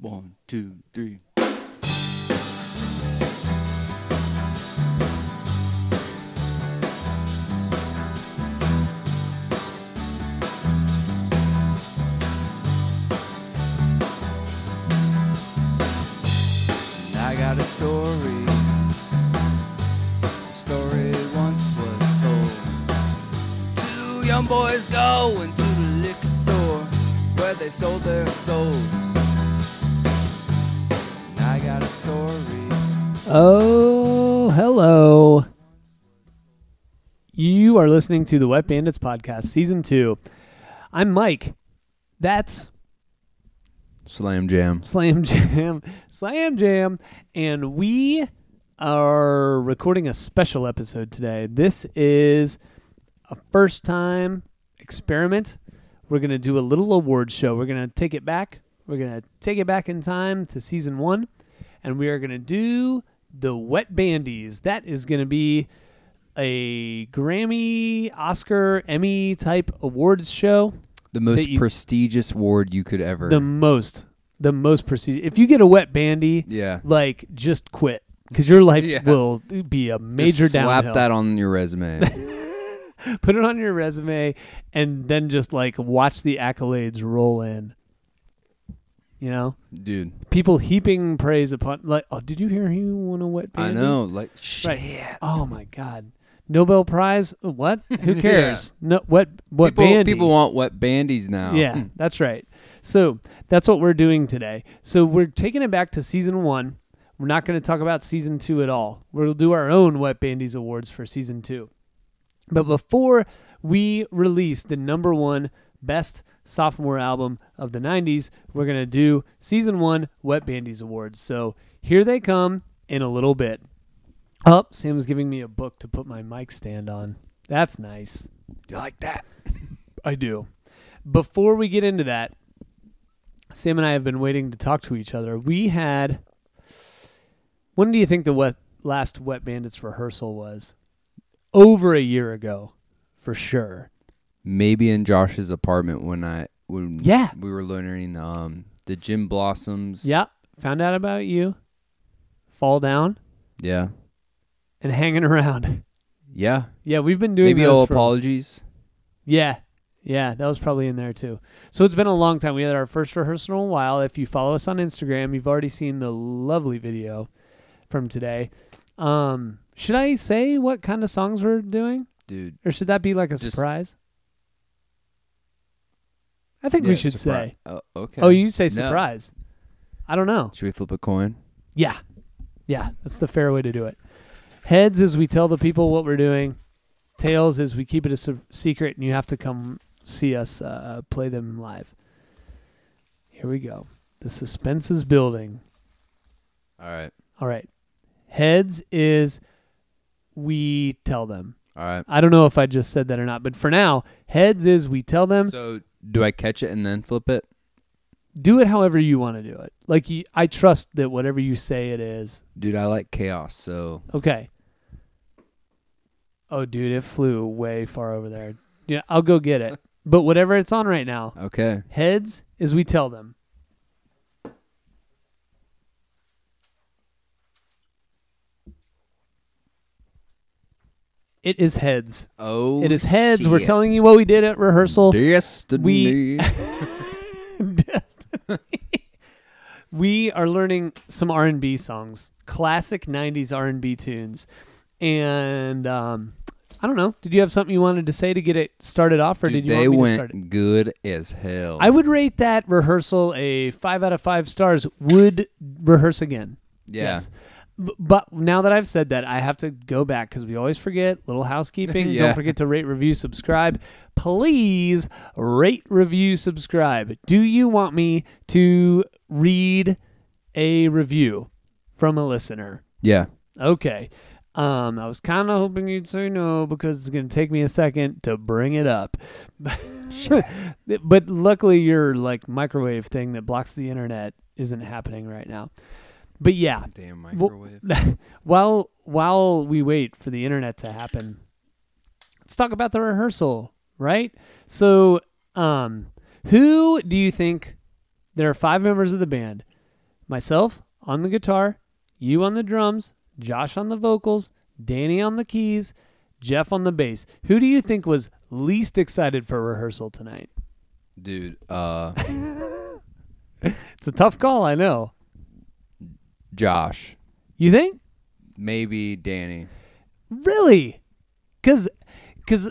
One, two, three. I got a story. A story once was told. Two young boys go into the liquor store where they sold their souls. Oh, hello. You are listening to the Wet Bandits podcast, season two. I'm Mike. That's Slam Jam. Slam Jam. Slam Jam. And we are recording a special episode today. This is a first time experiment. We're going to do a little award show. We're going to take it back. We're going to take it back in time to season one. And we are going to do the Wet Bandies. That is going to be a Grammy, Oscar, Emmy type awards show The most you- prestigious award you could ever. the most the most prestigious if you get a wet bandy yeah. like just quit because your life Yeah. will be a major Just slap downhill that on your resume. put it on your resume and then just like watch the accolades roll in you know Dude, people heaping praise upon like oh did you hear he won a wet I bandy know. Like, shit. right oh my god nobel prize uh, what who Yeah. cares no what what people, bandy people want wet bandies now. Yeah, hmm. that's right. So that's what we're doing today. So we're taking it back to season one. We're not going to talk about season two at all. We'll do our own Wet Bandies Awards for season two. But before we release the number one best sophomore album of the 90s, we're going to do season one Wet Bandies Awards. So here they come in a little bit. Oh, Sam's giving me a book to put my mic stand on. That's nice. You like that? I do. Before we get into that, Sam and I have been waiting to talk to each other. We had. When do you think the wet, last Wet Bandits rehearsal was? Over a year ago, for sure. Maybe in Josh's apartment when I when Yeah. we were learning um the Gin Blossoms. Yeah. Found out about you. Fall down Yeah. and hanging around. Yeah. Yeah, we've been doing Maybe those all for- apologies. Yeah. Yeah, that was probably in there too. So it's been a long time. We had our first rehearsal in a while. If you follow us on Instagram, you've already seen the lovely video from today. Um, should I say what kind of songs we're doing? Dude. Or should that be like a Just- surprise? I think we Yeah, should surpri- say. Oh, okay. Oh, you say No. surprise. I don't know. Should we flip a coin? Yeah. Yeah, that's the fair way to do it. Heads is we tell the people what we're doing. Tails is we keep it a se- secret and you have to come see us uh, play them live. Here we go. The suspense is building. All right. All right. Heads is we tell them. All right. I don't know if I just said that or not, but for now, heads is we tell them. So do I catch it and then flip it? do it however you want to do it. Like you, I trust that whatever you say it is. Dude, I like chaos, so Okay. Oh, dude, it flew way far over there. Yeah, I'll go get it. But whatever it's on right now, okay. heads is we tell them. It is heads. Oh It is heads. We're telling you what we did at rehearsal. Destiny. Destiny. we are learning some R&B songs, classic 90s R&B tunes. And um, I don't know, did you have something you wanted to say to get it started off or Dude, did you they went to start it? good as hell. I would rate that rehearsal a 5 out of 5 stars. Would rehearse again. yeah. Yes. But now that I've said that, I have to go back because we always forget. Little housekeeping. Yeah. Don't forget to rate, review, subscribe. Please rate, review, subscribe. Do you want me to read a review from a listener? Yeah. Okay. Um, I was kind of hoping you'd say no because it's going to take me a second to bring it up. but luckily, your like microwave thing that blocks the internet isn't happening right now. But yeah, Damn microwave. while while we wait for the internet to happen, let's talk about the rehearsal, right? So, um, who do you think there are five members of the band? myself on the guitar, you on the drums, Josh on the vocals, Danny on the keys, Jeff on the bass. Who do you think was least excited for rehearsal tonight? Dude, uh It's a tough call, I know. Josh, You think? maybe Danny. Really? Cuz cuz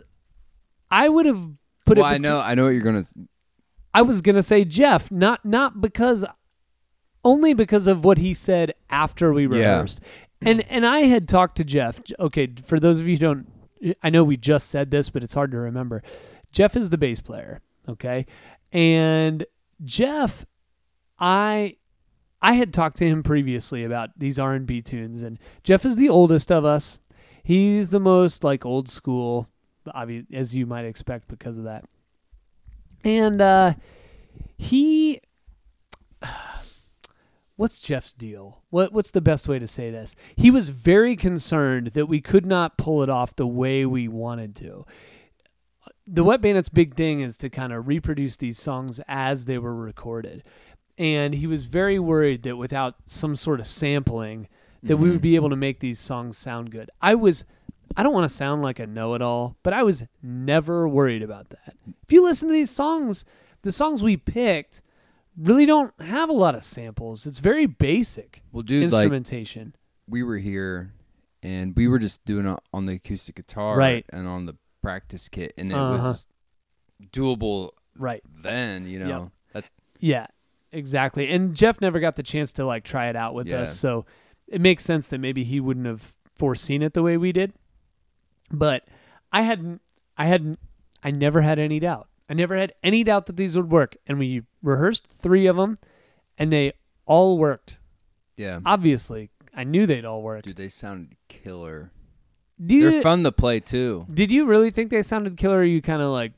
I would have put well, it I know I know what you're going to I was gonna say Jeff, not not because only because of what he said after we Yeah. rehearsed. And and I had talked to Jeff. Okay, for those of you who don't I know we just said this, but it's hard to remember. Jeff is the bass player, okay? And Jeff I I had talked to him previously about these R&B tunes and Jeff is the oldest of us. He's the most like old school obvi- as you might expect because of that. And uh he what's Jeff's deal? What what's the best way to say this? He was very concerned that we could not pull it off the way we wanted to. The Wet Bandits big thing is to kind of reproduce these songs as they were recorded. And he was very worried that without some sort of sampling that we would be able to make these songs sound good. I was I don't want to sound like a know-it-all, but I was never worried about that. If you listen to these songs, the songs we picked really don't have a lot of samples. It's very basic Well, dude, like instrumentation. we were here and we were just doing it on the acoustic guitar Right. and on the practice kit and it Uh-huh. was doable right. then, you know. That, Yeah, exactly. And Jeff never got the chance to like try it out with Yeah. us, so it makes sense that maybe he wouldn't have foreseen it the way we did. But I hadn't I hadn't I never had any doubt. I never had any doubt that these would work and we rehearsed 3 of them and they all worked. yeah. Obviously, I knew they'd all work. Dude, they sounded killer. Do you, They're fun to play too. Did you really think they sounded killer or you kind of like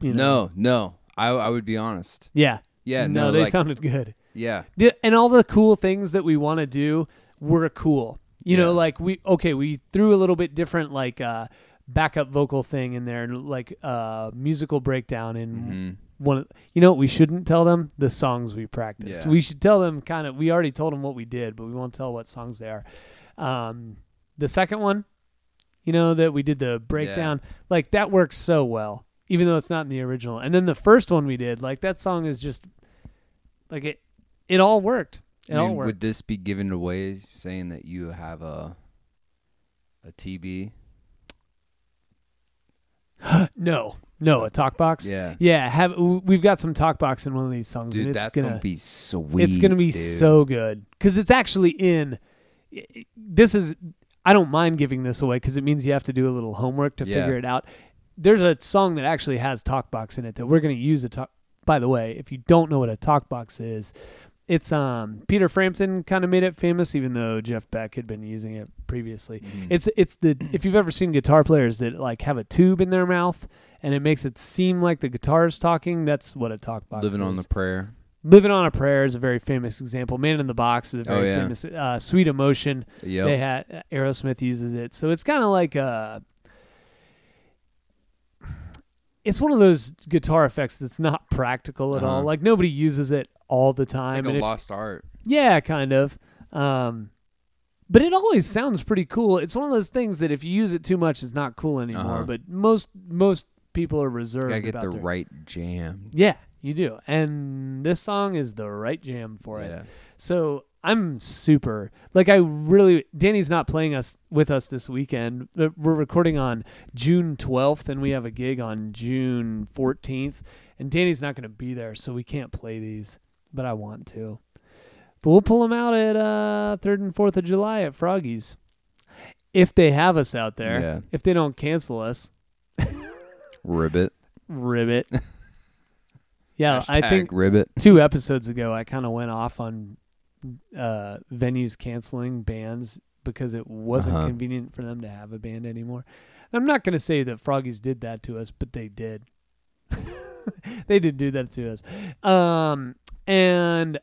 you know No, no. I I would be honest. Yeah. Yeah, no, no, they like, sounded good. yeah. Did, and all the cool things that we want to do were cool. You know, like we okay, we threw a little bit different like uh backup vocal thing in there, like uh musical breakdown in Mhm. one. Of, you know what we shouldn't tell them the songs we practiced. Yeah. We should tell them kind of. We already told them what we did, but we won't tell what songs they are. Um, the second one, you know that we did the breakdown, like that works so well, even though it's not in the original. And then the first one we did, like that song is just like it. It all worked. It I all worked. would this be given away saying that you have a a TB? no, no, a talk box. Yeah. yeah. Have we've got some talk box in one of these songs, Dude, and it's that's gonna, gonna, be sweet. it's gonna be dude. so good because it's actually in. This is I don't mind giving this away because it means you have to do a little homework to Yeah. figure it out. There's a song that actually has talk box in it that we're gonna use a talk. By the way, if you don't know what a talk box is, it's um Peter Frampton kind of made it famous, even though Jeff Beck had been using it previously. Mhm. It's it's the if you've ever seen guitar players that like have a tube in their mouth and it makes it seem like the guitar is talking. That's what a talk box living is. on the prayer. Living on a Prayer is a very famous example. Man in the Box is a Oh, very yeah. famous. Uh, Sweet Emotion, Yep. they had Aerosmith uses it, so it's kind of like a. It's one of those guitar effects that's not practical at all. Uh-huh. Like nobody uses it all the time. like a if- lost art. yeah, kind of. Um, but it always sounds pretty cool. It's one of those things that if you use it too much, it's not cool anymore. Uh-huh. But most most people are reserved. Gotta get the their- right jam. Yeah, you do. And this song is the right jam for it. So I'm super like I really Danny's not playing us with us this weekend. Uh, We're recording on June 12th and we have a gig on June 14th and Danny's not going to be there so we can't play these, but I want to. But we'll pull them out at uh 3rd and 4th of July at Froggies. If they have us out there. Yeah. If they don't cancel us. Ribbit. Ribbit. yeah, I think ribbit. two episodes ago I kind of went off on uh, venues canceling bands because it wasn't Uh-huh. convenient for them to have a band anymore. I'm not going to say that Froggies did that to us, but they did. they did do that to us. Um, and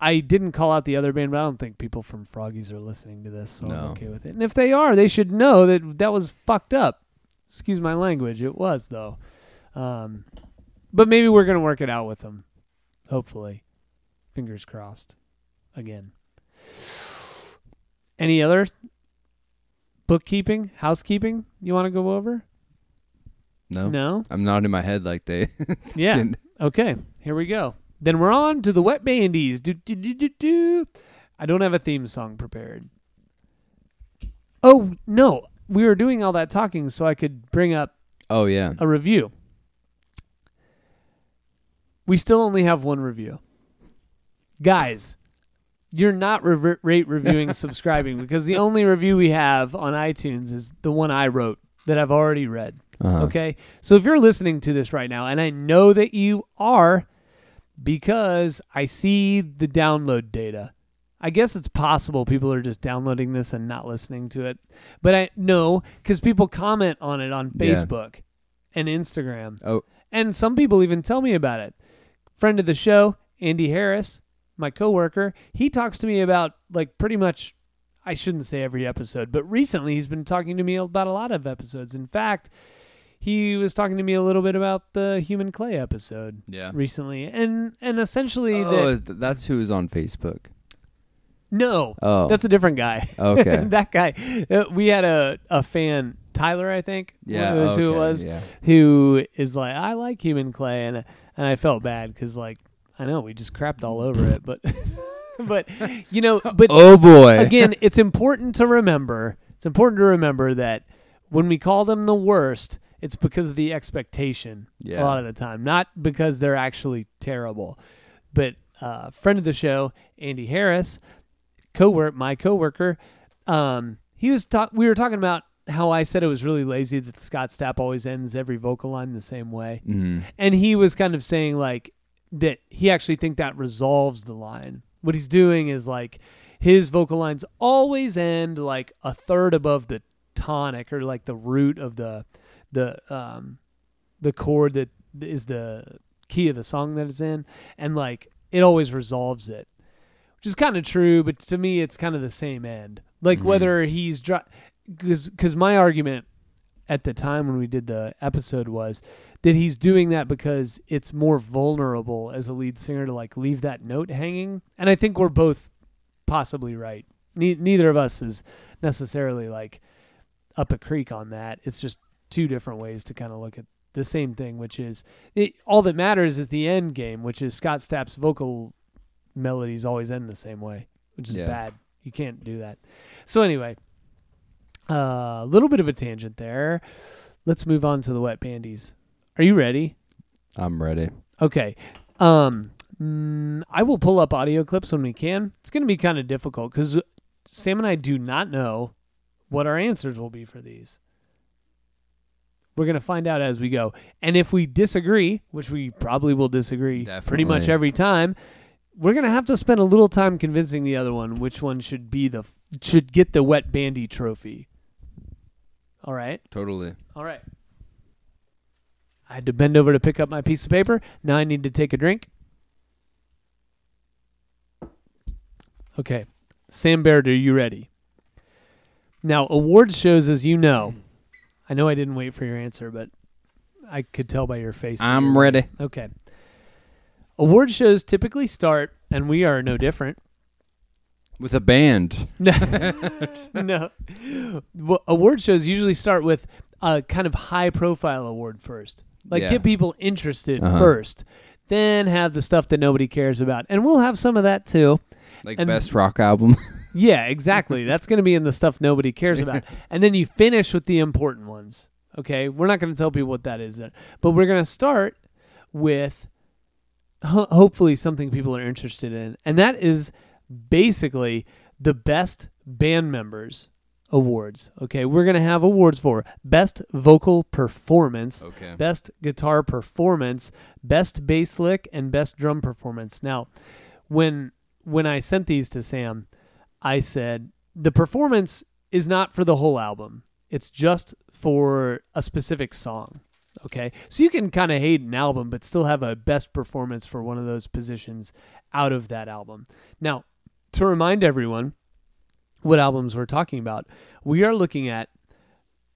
I didn't call out the other band, but I don't think people from Froggies are listening to this, so I'm okay with it. And if they are, they should know that that was fucked up. Excuse my language. It was though. Um, but maybe we're gonna work it out with them. Hopefully, fingers crossed. Again. Any other bookkeeping, housekeeping you want to go over? No, No? I'm nodding my head like they. Yeah. Okay, here we go. Then we're on to the Wet Bandies. Do, do, do, do, do. I don't have a theme song prepared. Oh, no. We were doing all that talking so I could bring up Oh yeah. a review. We still only have one review. Guys, you're not rever- rate reviewing subscribing because the only review we have on iTunes is the one I wrote that I've already read. Uh-huh. Okay. So if you're listening to this right now, and I know that you are because I see the download data. I guess it's possible people are just downloading this and not listening to it. But I know because people comment on it on Yeah. Facebook and Instagram. Oh. And some people even tell me about it. Friend of the show, Andy Harris, my coworker, he talks to me about like pretty much I shouldn't say every episode, but recently he's been talking to me about a lot of episodes. In fact, he was talking to me a little bit about the human clay episode Yeah. recently, and and essentially Oh, that that's who is on Facebook. no, Oh, that's a different guy. okay. that guy. uh, We had a a fan, Tyler, I think. yeah. was who it was, Yeah. who is like, I like human clay, and and I felt bad because like I know we just crapped all over it, but but you know, but oh boy. again, it's important to remember. It's important to remember that when we call them the worst, it's because of the expectation Yeah. a lot of the time, not because they're actually terrible. But uh, friend of the show, Andy Harris, co-work my coworker, um, he was talk. We were talking about how I said it was really lazy that Scott Stapp always ends every vocal line the same way Mhm. and he was kind of saying like that he actually think that resolves the line. What he's doing is like his vocal lines always end like a third above the tonic or like the root of the the um the chord that is the key of the song that it's in. And like it always resolves it which is kind of true but to me it's kind of the same end. Like Mhm. whether he's because because my argument at the time when we did the episode was that he's doing that because it's more vulnerable as a lead singer to like leave that note hanging. And i think we're both possibly right. Ne- neither of us is necessarily like up a creek on that. It's just two different ways to kind of look at the same thing which is it, all that matters is the end game which is scott stapp's vocal melodies always end the same way which is Yeah. bad. You can't do that. So anyway a little bit of a tangent there. Let's move on to the wet bandies are you ready I'm ready. Okay. Um, mm, I will pull up audio clips when we can. It's going to be kind of difficult because Sam and I do not know what our answers will be for these. We're going to find out as we go. And if we disagree, which we probably will disagree pretty much every time, we're going to have to spend a little time convincing the other one which one should be the should get the wet bandy trophy. All right. Totally. All right. I had to bend over to pick up my piece of paper. Now I need to take a drink. Okay. Sam Baird, are you ready? Now, award shows, as you know, I know I didn't wait for your answer, but I could tell by your face. I'm you're ready. Okay. Award shows typically start, and we are no different. With a band. no. Well, award shows usually start with a kind of high profile award first. Like Yeah. get people interested Uh-huh. first. Then have the stuff that nobody cares about. And we'll have some of that too. Like And- best rock album. Yeah, exactly. That's going to be in the stuff nobody cares about. And then you finish with the important ones. Okay? We're not going to tell people what that is, but we're going to start with ho- hopefully something people are interested in. And that is basically the best band members awards. Okay? We're going to have awards for best vocal performance, okay. best guitar performance, best bass lick, and best drum performance. Now, when when I sent these to Sam, I said the performance is not for the whole album. It's just for a specific song. Okay. So you can kind of hate an album, but still have a best performance for one of those positions out of that album. Now, to remind everyone what albums we're talking about, we are looking at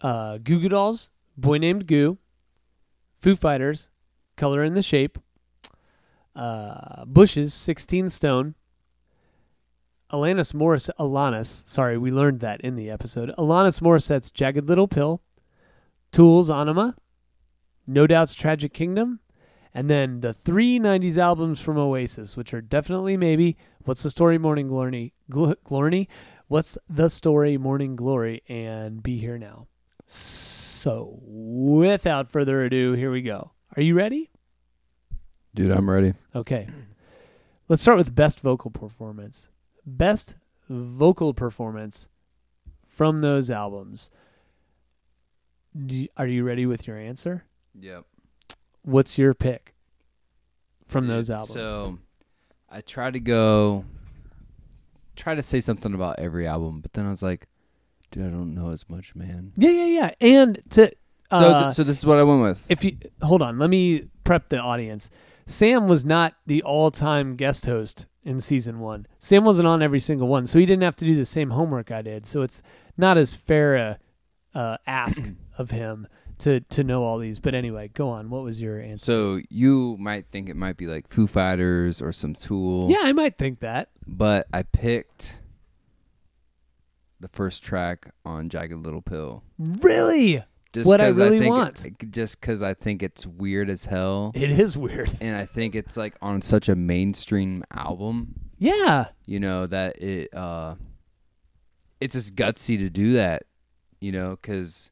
uh, Goo Goo Dolls, Boy Named Goo, Foo Fighters, Color and the Shape, uh, Bush's 16 Stone, Alanis Morris, Alanis, sorry, we learned that in the episode. Alanis Morissette's Jagged Little Pill, Tool's Ænima, No Doubt's Tragic Kingdom, and then the three 90s albums from Oasis, which are definitely maybe What's the Story, Morning Glory, Gl- Glory, What's the Story, Morning Glory, and Be Here Now. So, without further ado, here we go. Are you ready? Dude, I'm ready. Okay. Let's start with best vocal performance. Best vocal performance from those albums. Do, are you ready with your answer? Yep. What's your pick from those albums? So, I try to go, try to say something about every album, but then I was like, dude, I don't know as much, man. yeah, yeah, yeah. And to So, uh, th- so this is what I went with. if you hold on, let me prep the audience. Sam was not the all-time guest host in season one. Sam wasn't on every single one, so he didn't have to do the same homework I did. So it's not as fair a uh, ask of him to to know all these. But anyway, go on. What was your answer? So you might think it might be like Foo Fighters or some Tool. Yeah, I might think that. But I picked the first track on Jagged Little Pill. Really, Just What I really think want. just because I think it's weird as hell, it is weird. and I think it's like on such a mainstream album. Yeah, You know that it uh, it's just gutsy to do that. You know, because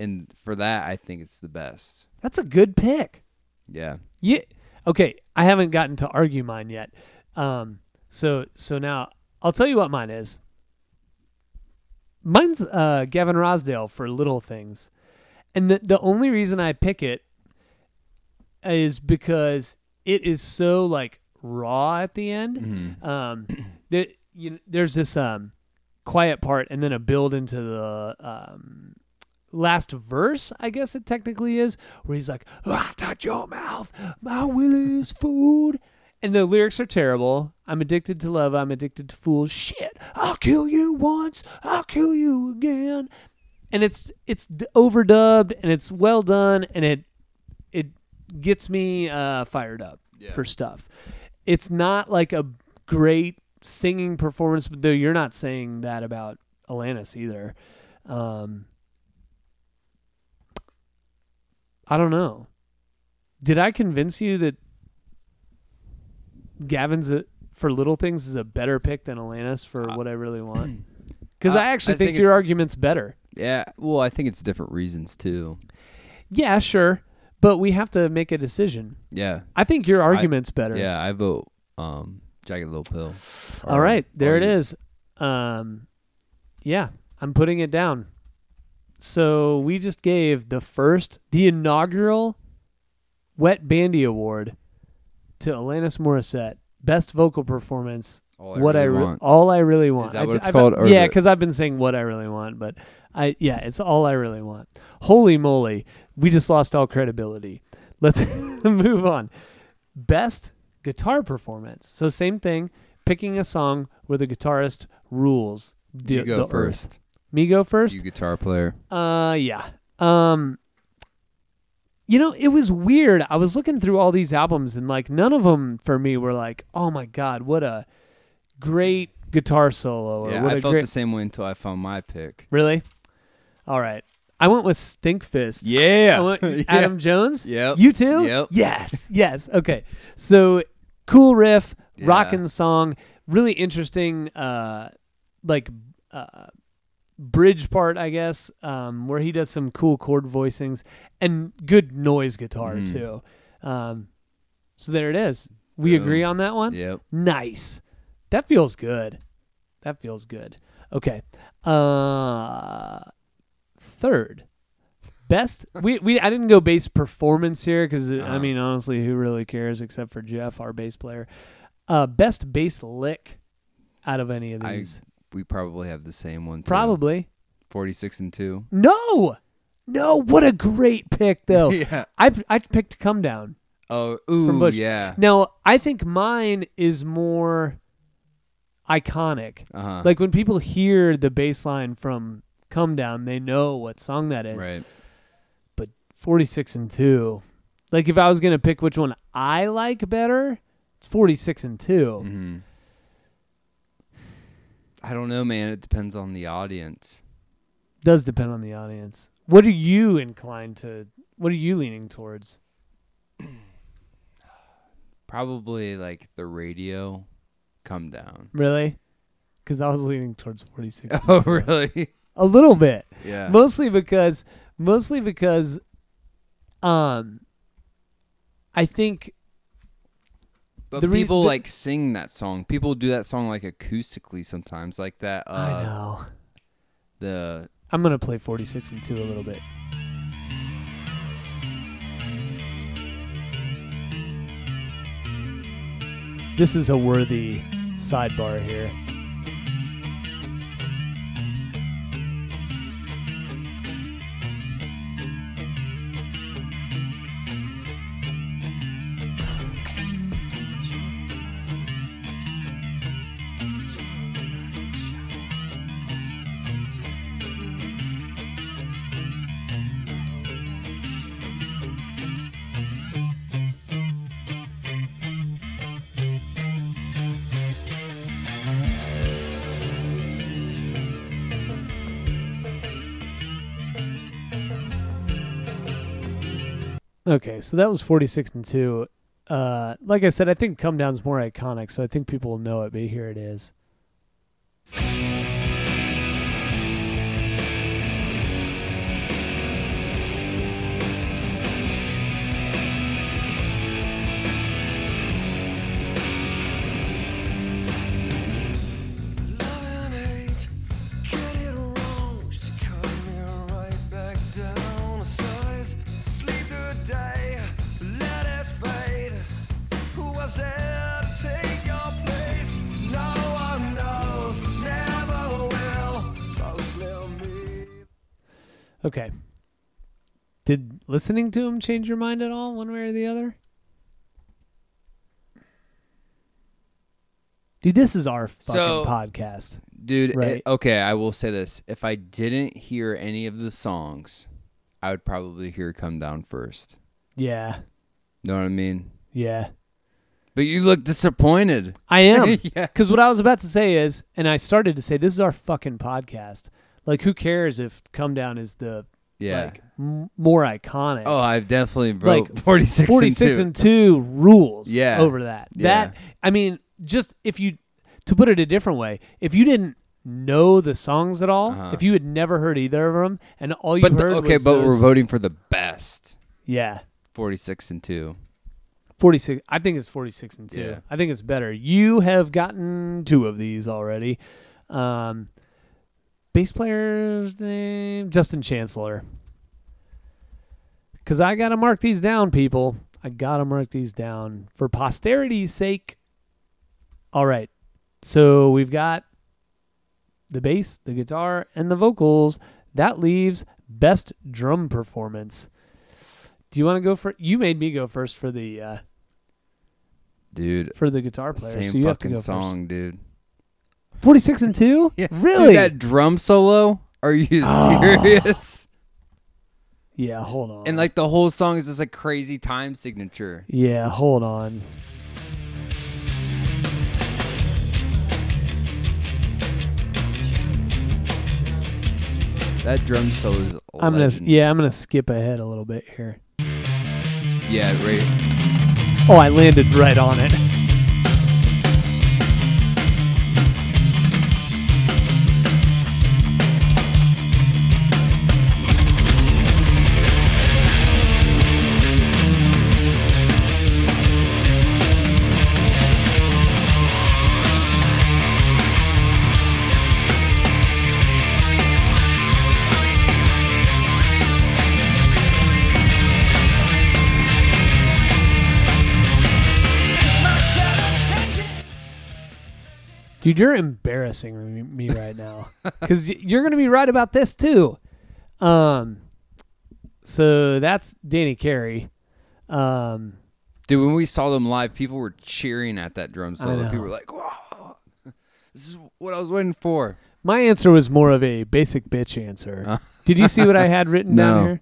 and for that I think it's the best. that's a good pick. Yeah. Yeah. Okay, I haven't gotten to argue mine yet. Um, so so now I'll tell you what mine is. Mine's uh, Gavin Rossdale for Little Things, and the the only reason I pick it is because it is so like raw at the end. Mhm. Um, there, you, there's this um quiet part and then a build into the um last verse, I guess it technically is, where he's like, "Ah, touch your mouth, my will is food." And the lyrics are terrible. I'm addicted to love. I'm addicted to fools. Shit, I'll kill you once. I'll kill you again. And it's it's overdubbed and it's well done and it it gets me uh, fired up Yeah. for stuff. It's not like a great singing performance, but though you're not saying that about Alanis either. Um, I don't know. Did I convince you that Gavin's a, for little things is a better pick than Alanis for Uh, what I really want? Because uh, I actually I think, think your argument's better. Yeah. Well, I think it's different reasons too. Yeah, sure, but we have to make a decision. Yeah. I think your argument's better. Yeah. I vote um Jagged Little Pill. All Or- right, there or it is. Um, yeah, I'm putting it down. So we just gave the first, the inaugural Wet Bandy Award to Alanis Morissette, best vocal performance. All what I really re- want. all I really want. Is that I what it's I've- called, is yeah, because I've been saying what I really want, but I yeah, it's all I really want. Holy moly, we just lost all credibility. Let's move on. Best guitar performance. So same thing, picking a song where the guitarist rules. The, you go the earth. Me go first. You guitar player. Uh, yeah. Um, you know, it was weird. I was looking through all these albums, and like none of them for me were like, oh my god, what a great guitar solo. Or Yeah, I felt great... the same way until I found my pick. Really? All right. I went with Stinkfist. Yeah. I went Yeah. Adam Jones. Yep. You too? Yep. Yes. Yes. Okay. So cool riff, Yeah. rockin' song, really interesting uh like uh bridge part, I guess, um, where he does some cool chord voicings and good noise guitar Mhm. too. Um so there it is. We Boom. agree on that one? Yep. Nice. That feels good. That feels good. Okay. Uh third. Best we, we I didn't go bass performance here cuz I Uh-huh. mean honestly who really cares except for Jeff our bass player. Uh best bass lick out of any of these. We probably have the same one. Too. Probably. 46 and 2. No. No, what a great pick though. yeah. I I picked come down. Oh, ooh, Bush. yeah. Now, I think mine is more iconic. Uh-huh. Like when people hear the bass line from Come Down, they know what song that is. right. But 46 and 2. Like if I was going to pick which one I like better, it's 46 and 2. hmm I don't know, man. It depends on the audience. Does depend on the audience. What are you inclined to? What are you leaning towards? Probably like the radio. Come down. Really? Because I was leaning towards 46. Oh, really? A little bit. Yeah. mostly because mostly because um I think But the re- people the- like sing that song. People do that song like acoustically sometimes, like that. Uh, I know. The I'm gonna play 46 and 2 a little bit. This is a worthy sidebar here. Okay, so that was 46 and 2. Uh, like I said, I think Come Down's more iconic, so I think people will know it, but here it is. Okay. Did listening to him change your mind at all, one way or the other? Dude, this is our fucking So- podcast. dude. it- Right. okay, I will say this: if I didn't hear any of the songs, I would probably hear "Come Down" first. Yeah, Know what I mean? yeah. But you look disappointed. I am. yeah. Because what I was about to say is, and I started to say, this is our fucking podcast. Like, who cares if Come Down is the Yeah. like m- more iconic? oh, I've definitely wrote Like, 46, 46 and and 2 rules Yeah. over that. Yeah. That I mean, just if you to put it a different way, if you didn't know the songs at all, Uh-huh. if you had never heard either of them and all you But the- heard okay, was but those, we're voting for the best. yeah, 46 and 2. 46 I think it's 46 and 2. Yeah. I think it's better. You have gotten two of these already. Um bass player's name Justin Chancellor. Cuz I got to mark these down people. I got to mark these down for posterity's sake. All right. So we've got the bass, the guitar, and the vocals. That leaves best drum performance. Do you want to go for you made me go first for the uh Dude, for the guitar player. same so you have to fucking go song, dude. First. 46 and 2? Yeah. Really? Dude, that drum solo? Are you Oh. serious? yeah, hold on. And like the whole song is just a crazy time signature. Yeah, hold on. That drum solo is I'm legend. yeah, I'm going to skip ahead a little bit here. Yeah, right. Oh, I landed right on it. Dude, you're embarrassing me- right now because you're going to be right about this too. Um, so that's Danny Carey. Um, Dude, when we saw them live, people were cheering at that drum solo. People were like, "Wow, this is what I was waiting for." my answer was more of a basic bitch answer. Uh. Did you see what I had written No. down here?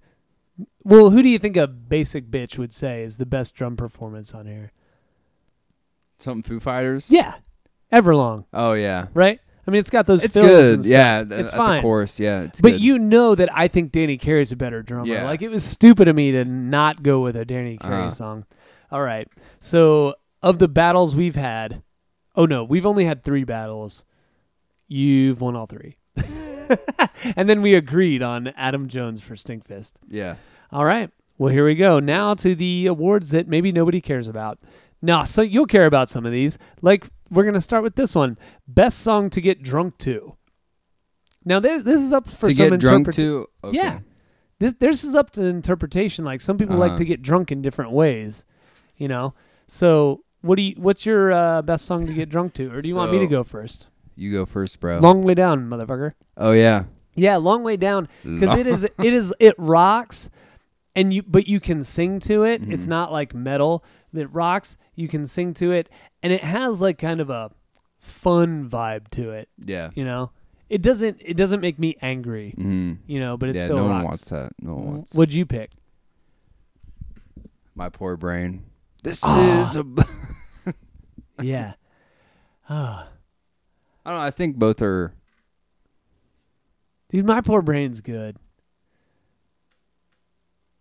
Well, who do you think a basic bitch would say is the best drum performance on here? Something Foo Fighters. Yeah, Everlong, Oh yeah. right? I mean, it's got those It's fills good. Yeah, th- It's at fine. Of course. yeah, it's But good. you know that I think Danny Carey's a better drummer. Yeah. Like it was stupid of me to not go with a Danny Carey Uh-huh. song. All right. So of the battles we've had, oh no, we've only had three battles. You've won all three. and then we agreed on Adam Jones for Stinkfist. yeah. All right. Well, here we go. Now to the awards that maybe nobody cares about. No, so you'll care about some of these. Like we're gonna start with this one: best song to get drunk to. Now, there, this is up for to some interpretation to. Okay. Yeah, this this is up to interpretation. Like some people like Uh-huh. to get drunk in different ways, you know. So, what do you? What's your uh, best song to get drunk to, or do you want me to go first? You go first, bro. Long way down, motherfucker. oh yeah. Yeah, long way down because it is it is it rocks, and you but you can sing to it. It's Mhm. not like metal. It rocks. You can sing to it, and it has like kind of a fun vibe to it. Yeah. You know, it doesn't it doesn't make me angry. Mm-hmm. You know, but it yeah. still no rocks. one wants that. No one wants. What'd you pick? My poor brain. This Ah. is a. Yeah. Ah, I don't know. I think both are. dude, my poor brain's good.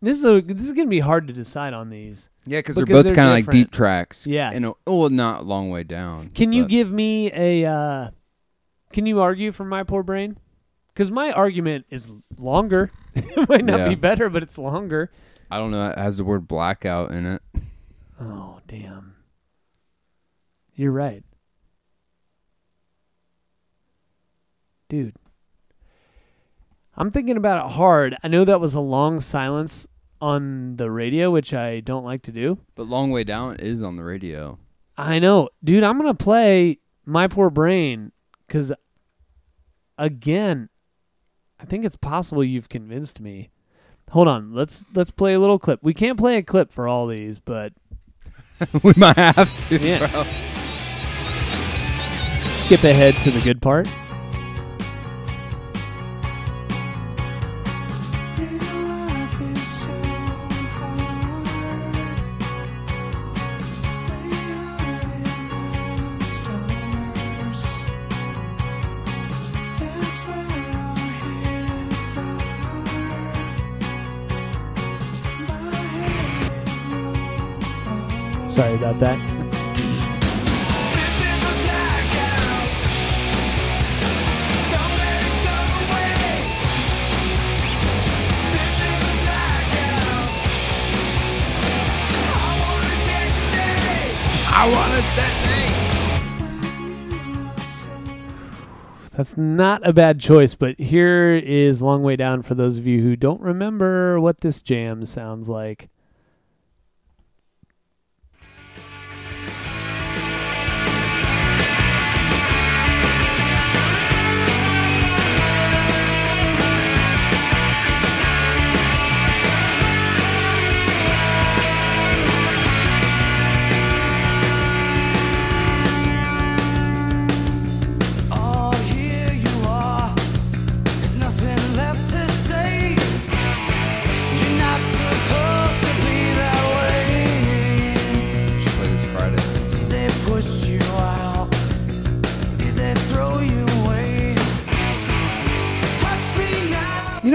This is a, this is gonna be hard to decide on these. Yeah, because they're both kind of like deep tracks. Yeah. And a, oh, not a long way down. Can you but- give me a? Uh, can you argue for my poor brain? Because my argument is longer. it might not Yeah. be better, but it's longer. I don't know. It has the word blackout in it. Oh damn! You're right, dude. I'm thinking about it hard. I know that was a long silence on the radio, which I don't like to do. But long way down is on the radio. I know, dude. I'm gonna play my poor brain because, again, I think it's possible you've convinced me. Hold on, let's let's play a little clip. We can't play a clip for all these, but we might have to. Yeah. bro. skip ahead to the good part. Sorry about that. I wanted that That's not a bad choice, but here is Long Way Down for those of you who don't remember what this jam sounds like.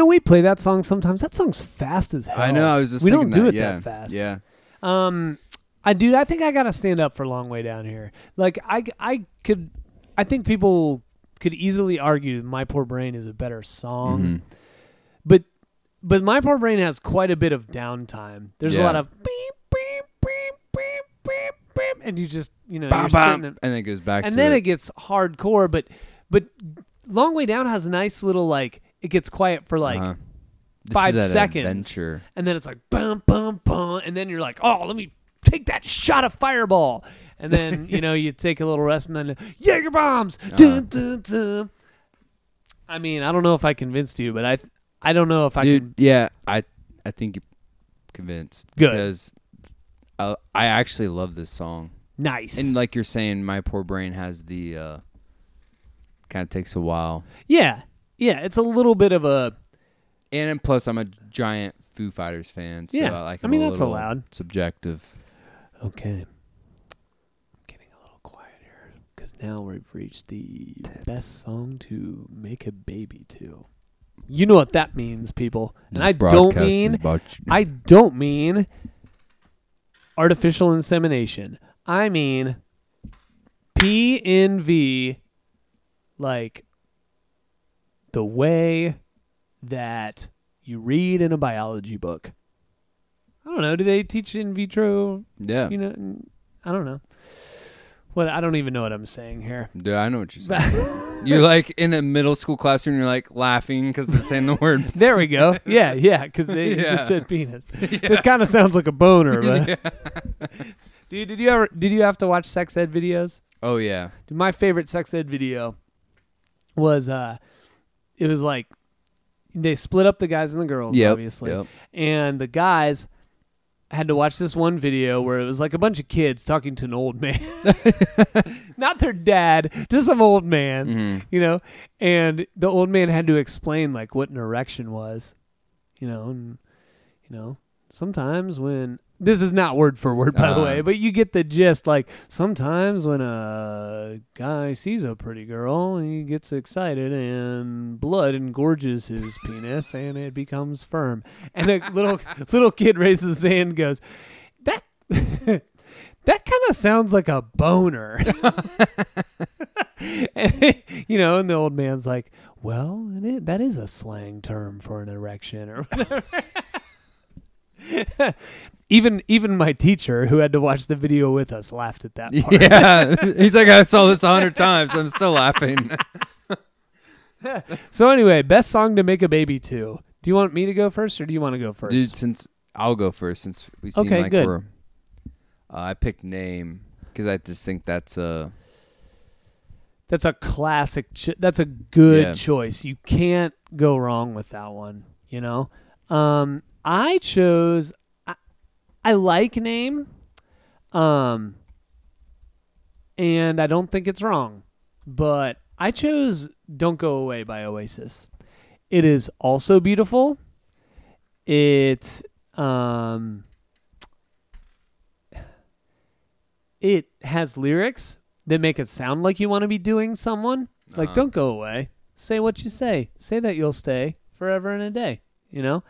Know, we play that song sometimes. That song's fast as hell. I know. I was just we thinking don't do that, it yeah. that fast. Yeah. Um, I dude, I think I gotta stand up for a Long Way Down here. Like I, I could, I think people could easily argue My Poor Brain is a better song, Mhm. but but My Poor Brain has quite a bit of downtime. There's a lot of beep beep beep beep beep beep, and you just you know you're bam. sitting, And then it goes back and then it. it gets hardcore. But but Long Way Down has a nice little like it gets quiet for like. Uh-huh. Five seconds. Adventure. and then it's like bum bum bum, and then you're like, oh, let me take that shot of fireball, and then you know you take a little rest, and then Jaeger bombs. Uh-huh. Dun, dun, dun. I mean, I don't know if I convinced you, but I I don't know if I Dude, can. yeah, I I think you're convinced Good. because I, I actually love this song. Nice. And like you're saying, my poor brain has the uh kind of takes a while. yeah, yeah, it's a little bit of a And plus I'm a giant Foo Fighters fan, so Yeah, I like I I'm mean, a that's little allowed. subjective. okay. I'm getting a little quiet here because now we've reached the best song to make a baby to. You know what that means, people. And I don't mean. I don't mean artificial insemination. I mean PNV like the way that you read in a biology book. I don't know. Do they teach in vitro? yeah. You know, I don't know. What I don't even know what I'm saying here. Dude, I know what you're saying. you're like in a middle school classroom. You're like laughing because they're saying the word. There we go. Yeah, yeah, because they Yeah. just said penis. It kind of sounds like a boner, but. Dude, did you ever? Did you have to watch sex ed videos? Oh yeah. Dude, my favorite sex ed video was uh, it was like they split up the guys and the girls, Yep. obviously, Yep. and the guys had to watch this one video where it was like a bunch of kids talking to an old man, not their dad, just some old man Mhm. you know and the old man had to explain like what an erection was you know and you know sometimes when this is not word for word by the Uh-huh. way but you get the gist like sometimes when a guy sees a pretty girl he gets excited and blood engorges his penis and it becomes firm and a little little kid raises his hand and goes that that kind of sounds like a boner and, you know, and the old man's like, "Well, it that is a slang term for an erection or whatever." Even even my teacher, who had to watch the video with us, laughed at that part. Yeah. He's like, I saw this a hundred times. I'm still laughing. So anyway, best song to make a baby to. Do you want me to go first, or do you want to go first? Dude, since I'll go first, since we seem Okay, like good. we're. Uh, I picked name because I just think that's a. That's a classic. Ch- that's a good Yeah. choice. You can't go wrong with that one. You know, um, I chose. I, like name, um, and I don't think it's wrong, but I chose "Don't Go Away" by Oasis. It is also beautiful. It um, it has lyrics that make it sound like you want to be doing someone. Like, Uh-huh. don't go away. Say what you say. Say that you'll stay forever and a day. You know,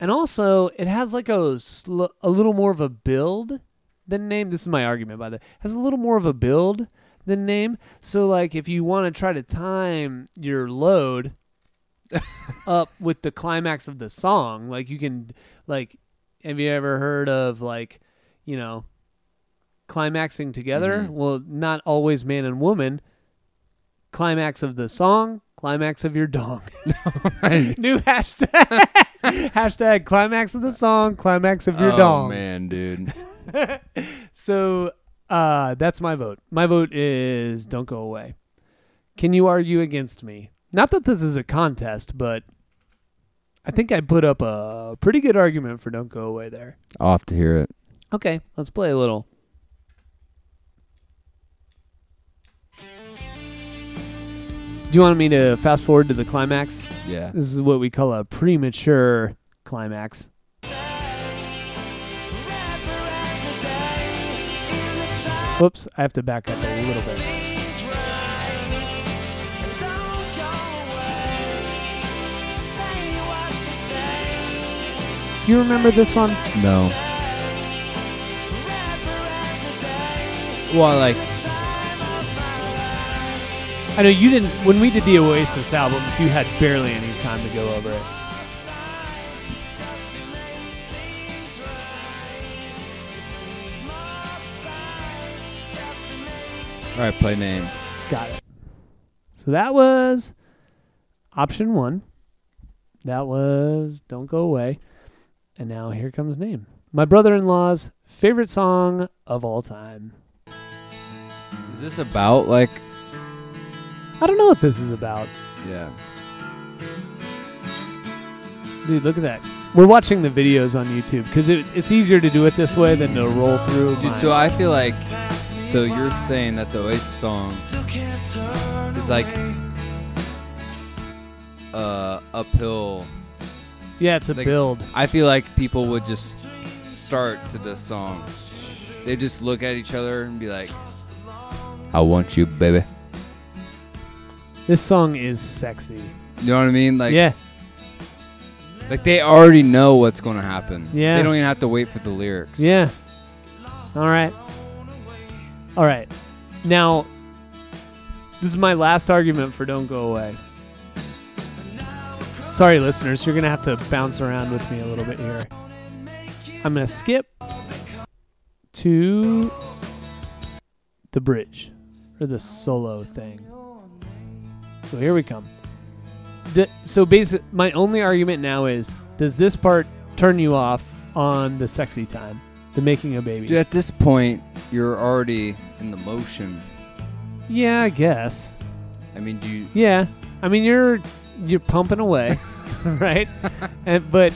and also it has like a sl- a little more of a build than name. This is my argument by the way. Has a little more of a build than name. So like, if you want to try to time your load up with the climax of the song, like you can like, have you ever heard of like, you know, climaxing together? Mhm. Well, not always man and woman. Climax of the song, climax of your dong. New hashtag. hashtag climax of the song, climax of your oh dong. man, dude. So uh, that's my vote. My vote is don't go away. Can you argue against me? Not that this is a contest, but I think I put up a pretty good argument for don't go away there. I'll have to hear it. Okay, let's play a little. Do you want me to fast forward to the climax? Yeah. This is what we call a premature climax. Whoops, I have to back up a little bit. Do you remember this one? No. Well, like I know you didn't. When we did the Oasis albums, you had barely any time to go over it. all right, play name. Got it. So that was option one. That was Don't Go Away. And now here comes name. My brother in law's favorite song of all time. Is this about like I don't know what this is about. yeah. Dude, look at that. We're watching the videos on YouTube because it, it's easier to do it this way than to roll through. Dude, my- so I feel like so you're saying that the Oasis song is like uh uphill. yeah, it's a like- build. I feel like people would just start to this song. They just look at each other and be like, I want you, baby. This song is sexy. You know what I mean? Like, yeah. like they already know what's going to happen. Yeah. They don't even have to wait for the lyrics. Yeah. All right. All right. Now, this is my last argument for Don't Go Away. Sorry, listeners, you're going to have to bounce around with me a little bit here. I'm going to skip to the bridge or the solo thing. So here we come. D- so basic, my only argument now is does this part turn you off on the sexy time, the making a baby? Dude, at this point, you're already in the motion. Yeah, I guess. I mean, do you. Yeah, I mean you're you're pumping away, right? and but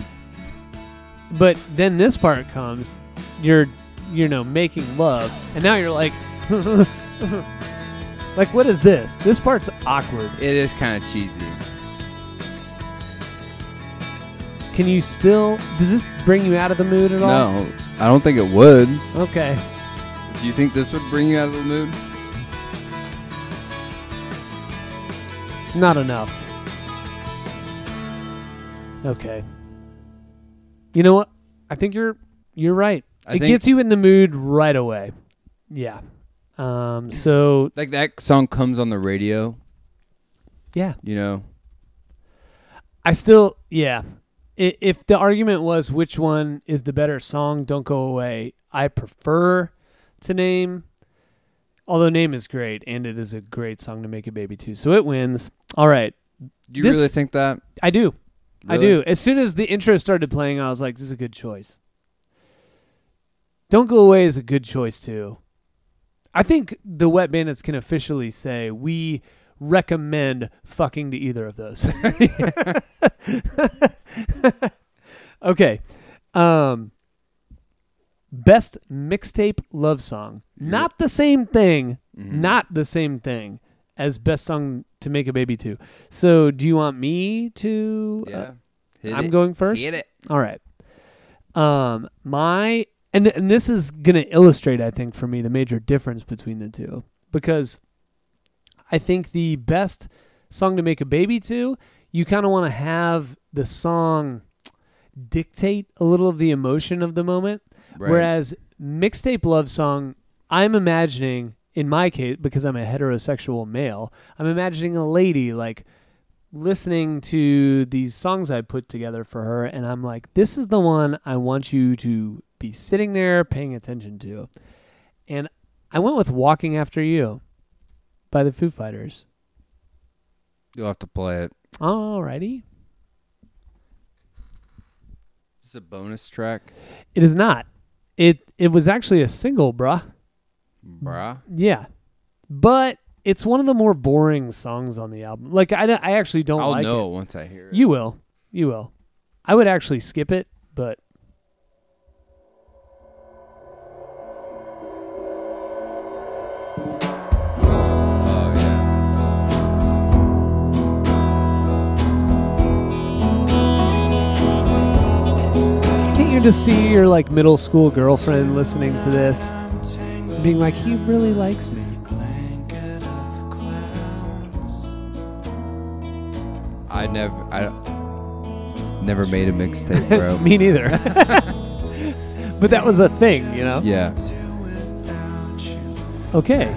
but then this part comes, you're you know making love, and now you're like, like what is this? This part's awkward. It is kind of cheesy. Can you still? Does this bring you out of the mood at all? No, I don't think it would. Okay. Do you think this would bring you out of the mood? Not enough. Okay. You know what? I think you're you're right. I it think- gets you in the mood right away. Yeah. Um so Like that song comes on the radio, yeah. you know? I still yeah. I- If the argument was which one is the better song, Don't Go Away, I prefer to name although name is great and it is a great song to make a baby too. So it wins. All right. You This- really think that? I do. I do. As soon as the intro started playing, I was like, "This is a good choice." Don't go away is a good choice too. I think the Wet Bandits can officially say we recommend fucking to either of those. okay. Um best mixtape love song. Not the same thing. Mhm. Not the same thing as best song to make a baby to. So, do you want me to uh, Yeah. Hit I'm it. going first. Hit it. All right. Um, my and th- and this is gonna illustrate, I think, for me the major difference between the two because I think the best song to make a baby to, you kind of want to have the song dictate a little of the emotion of the moment, Right. whereas mixtape love song, I'm imagining in my case because I'm a heterosexual male, I'm imagining a lady like listening to these songs I put together for her, and I'm like, this is the one I want you to be sitting there paying attention to. And I went with Walking After You by the Foo Fighters. You'll have to play it. Alrighty. Is this a bonus track? It is not. It it was actually a single, bruh. Bruh. Yeah. But it's one of the more boring songs on the album. Like I, I actually don't I'll like know it. once I hear it. You will. You will. I would actually skip it, but can't you just see your like middle school girlfriend listening to this being like, he really likes me? I never, I never made a mixtape, bro. me neither. but that was a thing, you know? yeah. Okay.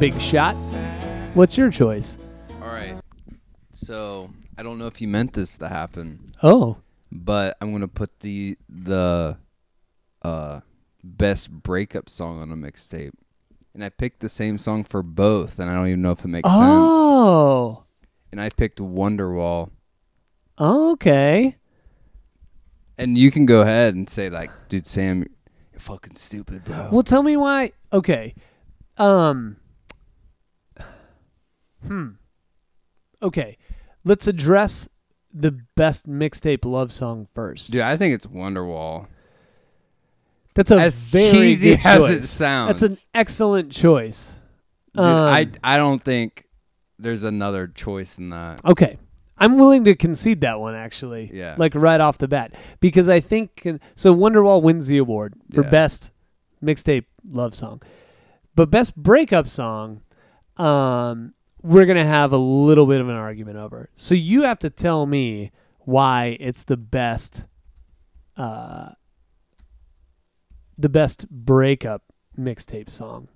Big shot. What's your choice? All right. So I don't know if you meant this to happen, Oh. But I'm gonna put the the uh best breakup song on a mixtape, and I picked the same song for both, and I don't even know if it makes sense. Oh. And I picked Wonderwall, Okay. and you can go ahead and say like, dude, Sam, you're fucking stupid, bro. Well, tell me why. Okay. Um. Hmm. Okay. Let's address the best mixtape love song first. Dude, I think it's Wonderwall. That's a as very cheesy as it sounds. That's an excellent choice. Dude, I Um, I don't think there's another choice in that. Okay. I'm willing to concede that one actually. Yeah. Like right off the bat because I think so Wonderwall wins the award for Yeah. best mixtape love song. But best breakup song, um, we're gonna have a little bit of an argument over. So you have to tell me why it's the best, uh, the best breakup mixtape song.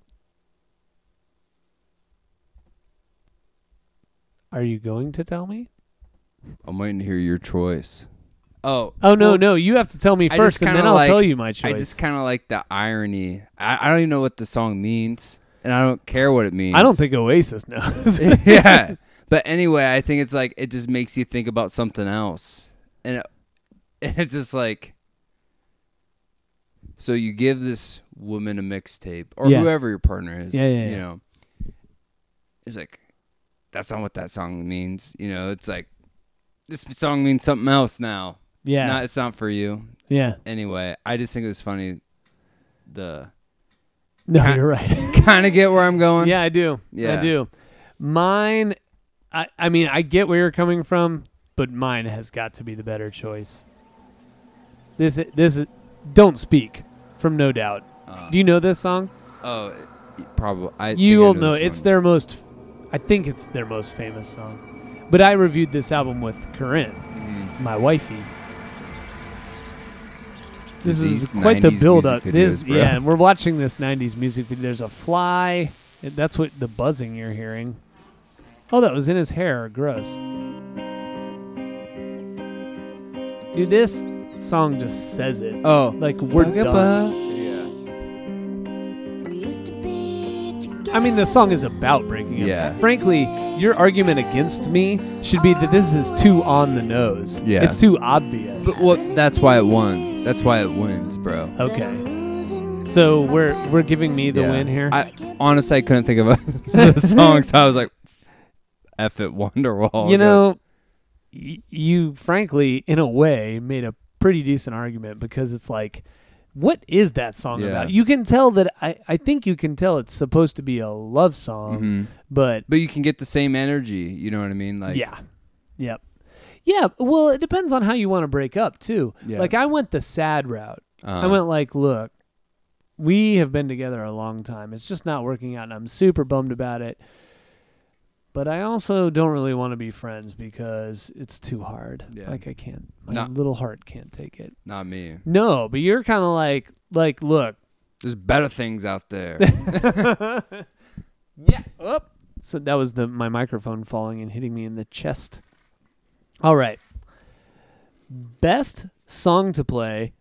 Are you going to tell me? I'm waiting to hear your choice. Oh, Oh no, well, no, you have to tell me first, and then I'll like- tell you my choice. I just kind of like the irony. I, I don't even know what the song means, and I don't care what it means. I don't think Oasis knows. yeah. But anyway, I think it's like it just makes you think about something else, and it, it's just like, so you give this woman a mixtape or Yeah. whoever your partner is, Yeah, yeah, you know, it's like that's not what that song means. You know, it's like this song means something else now. yeah, Not, it's not for you. yeah. Anyway, I just think it was funny. The No, Ki- you're right. kind of get where I'm going. yeah, I do. Yeah. I do. Mine, I, I mean, I get where you're coming from, but mine has got to be the better choice. This, this don't speak from No Doubt. Uh, Do you know this song? oh, probably. I you will know it's their most. I think it's their most famous song. But I reviewed this album with Corinne, Mhm. my wifey. This is quite the 90s build up. This bro. yeah, and we're watching this '90s music video. There's a fly. That's what the buzzing you're hearing. Oh, that was in his hair. Gross. Dude, this song just says it. Oh, Like we're done. I mean, the song is about breaking up. Yeah. Frankly, your argument against me should be that this is too on the nose. Yeah. It's too obvious. But well, that's why it won. That's why it wins, bro. okay. So we're we're giving me the Yeah. win here. I honestly I couldn't think of a, the song, so I was like, "F it, Wonderwall." you know, y- you frankly, in a way, made a pretty decent argument because it's like, what is that song Yeah. about? You can tell that I, I think you can tell it's supposed to be a love song, Mhm. but but you can get the same energy. You know what I mean? Like, yeah, yep, yeah. Well, it depends on how you want to break up too. Yeah. Like I went the sad route. uh, I went like, look, we have been together a long time. It's just not working out, and I'm super bummed about it. But I also don't really want to be friends because it's too hard. Yeah. Like I can't. My No. little heart can't take it. not me. No, but you're kind of like, like, look. There's better things out there. Yeah. Up. So that was the my microphone falling and hitting me in the chest. All right. Best song to play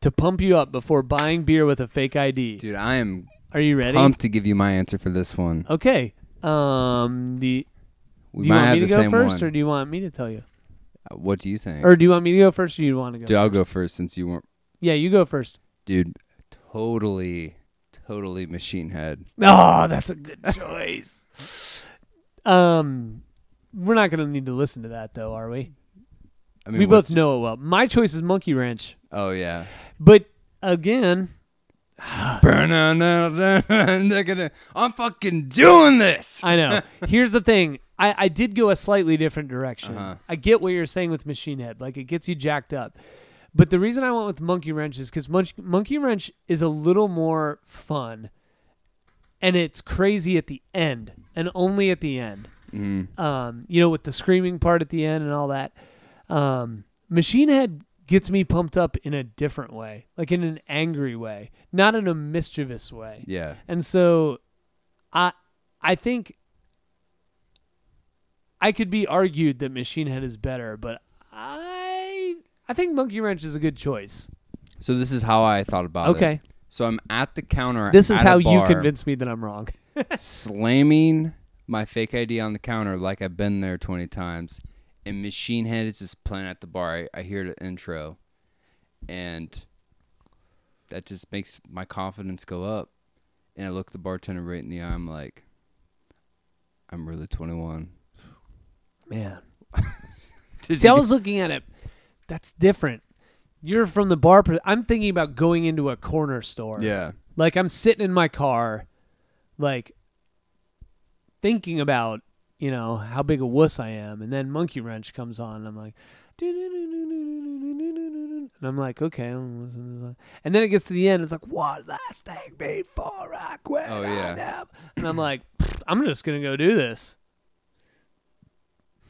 to pump you up before buying beer with a fake ID. Dude, I am Are you ready? pumped to give you my answer for this one. Okay. Um. The, We do you might want have me to the go same first, one. or do you want me to tell you, Uh, what do you think? or do you want me to go first, or do you want to go? Dude, I'll go first since you weren't. Yeah, you go first. Dude, totally, totally machine head. Oh, that's a good choice. um, we're not gonna need to listen to that though, are we? I mean, we both what's- know it well. My choice is Monkey Wrench, Oh yeah. but again, I'm fucking doing this. I know. Here's the thing. I, I did go a slightly different direction. Uh-huh. I get what you're saying with Machine Head. Like, it gets you jacked up. But the reason I went with Monkey Wrench is because Mon- Monkey Wrench is a little more fun. And it's crazy at the end, and only at the end. Mhm. Um, you know, with the screaming part at the end and all that. Um, Machine Head gets me pumped up in a different way, like in an angry way, not in a mischievous way. Yeah. And so I I think I could be argued that Machine Head is better, but I I think Monkey Wrench is a good choice. So this is how I thought about it. Okay. So I'm at the counter. This is how you bar, convince me that I'm wrong. slamming my fake ID on the counter like I've been there 20 times, and Machine Head is just playing at the bar. I, I hear the intro, and that just makes my confidence go up. And I look the bartender right in the eye. I'm like, I'm really 21. Man. See, I was looking at it. That's different. You're from the bar. I'm thinking about going into a corner store. yeah. Like I'm sitting in my car, like thinking about you know how big a wuss I am, and then Monkey Wrench comes on, and I'm like, and I'm like, okay, I'm listening and then it gets to the end, it's like, one last thing before I quit. Oh, yeah. and I'm like, I'm just gonna go do this.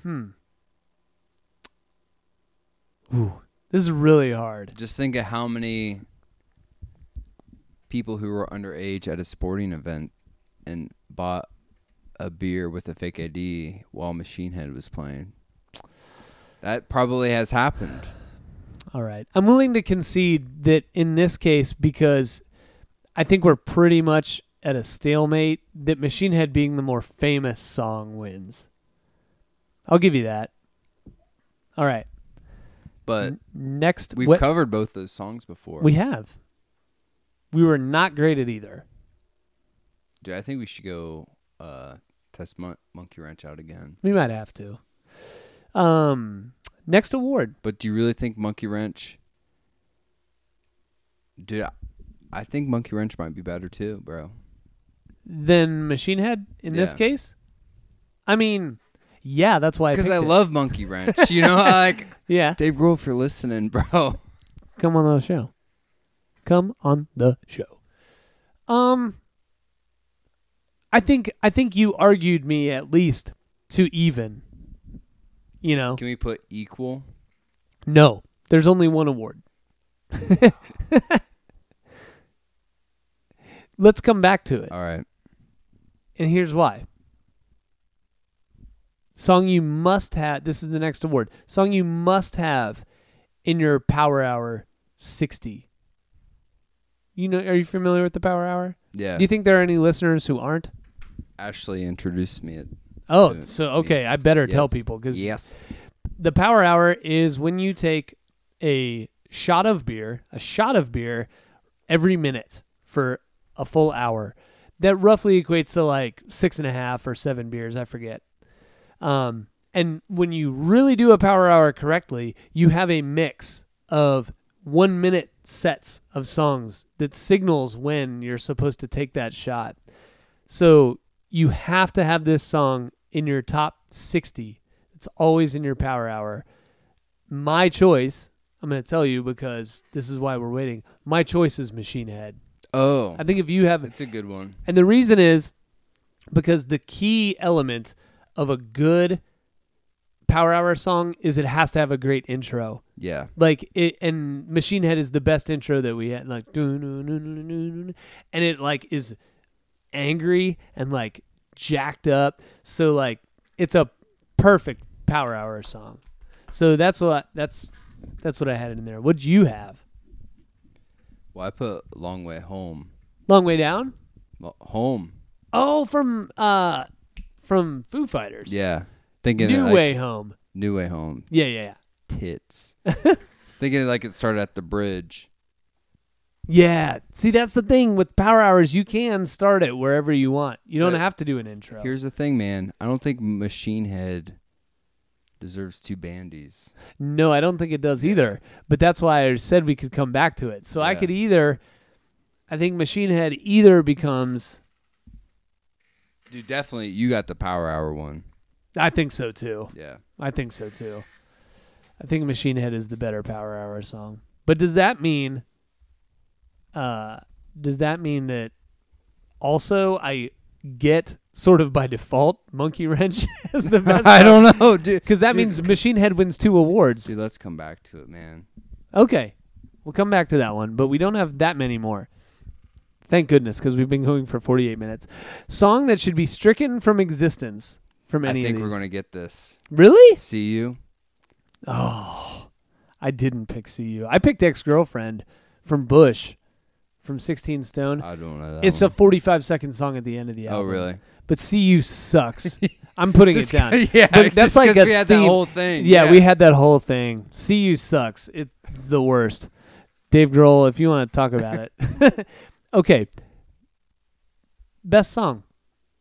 Hmm. Ooh, this is really hard. Just think of how many people who were underage at a sporting event and bought a beer with a fake ID while Machine Head was playing. That probably has happened. All right. I'm willing to concede that in this case, because I think we're pretty much at a stalemate, that Machine Head being the more famous song wins. I'll give you that. All right. But N- Next, we've what- covered both those songs before. we have. We were not great at either. Dude, I think we should go uh, test Mon- Monkey Wrench out again. We might have to. Um, next award. But do you really think Monkey Wrench? Dude, I, I think Monkey Wrench might be better too, bro. Then Machine Head in this Yeah. case? I mean, yeah, that's why I Because picked I it. love Monkey Wrench. You know, like Yeah. Dave Grohl, if you're listening, bro. Come on the show. Come on the show. Um I think I think you argued me at least to even. You know. Can we put equal? No. There's only one award. Let's come back to it. All right. And here's why. Song you must have. This is the next award. Song you must have in your Power Hour 60. You know, are you familiar with the Power Hour? Yeah. Do you think there are any listeners who aren't? Ashley introduced me. At, Oh, so okay, I better tell people because yes. the Power Hour is when you take a shot of beer, a shot of beer every minute for a full hour. That roughly equates to like six and a half or seven beers. I forget. Um, and when you really do a Power Hour correctly, you have a mix of one minute sets of songs that signals when you're supposed to take that shot. So you have to have this song in your top 60 it's always in your power hour. My choice, I'm going to tell you because this is why we're waiting. My choice is Machine Head. Oh, I think if you have, it's a good one. and the reason is because the key element of a good power hour song is it has to have a great intro. Yeah. Like it, and Machine Head is the best intro that we had. Like, and it like is angry and like jacked up. So like it's a perfect power hour song. So that's what that's that's what I had in there. What'd you have? Well, I put Long Way Home. Long way down. Home. Oh, from uh from Foo Fighters. Yeah. Thinking New like, Way Home. New Way Home. Yeah, yeah, yeah. Tits. Thinking like it started at the bridge. Yeah. See, that's the thing with power hours. You can start it wherever you want. You don't But have to do an intro. Here's the thing, man. I don't think Machine Head deserves two bandies. No, I don't think it does either. But that's why I said we could come back to it. So I could either, I think Machine Head either becomes, Dude, definitely you got the Power Hour one. I think so too. Yeah. I think so too. I think Machine Head is the better Power Hour song. But does that mean, uh, does that mean that also I get sort of by default Monkey Wrench as the best? I don't know, dude. Because that Dude. means Machine Head wins two awards. Dude, let's come back to it, man. Okay. We'll come back to that one, but we don't have that many more. Thank goodness, because we've been going for 48 minutes. Song that should be stricken from existence from any. I think of we're going to get this. Really? See you. Oh, I didn't pick See You. I picked Ex Girlfriend from Bush from 16 Stone. I don't know that it's one. a 45 second song at the end of the album. Oh, really? But See You sucks. I'm putting it down. yeah, But that's like a we had theme. that whole thing. Yeah, we had that whole thing. See You sucks. It's the worst. Dave Grohl, if you want to talk about it. okay. Best song.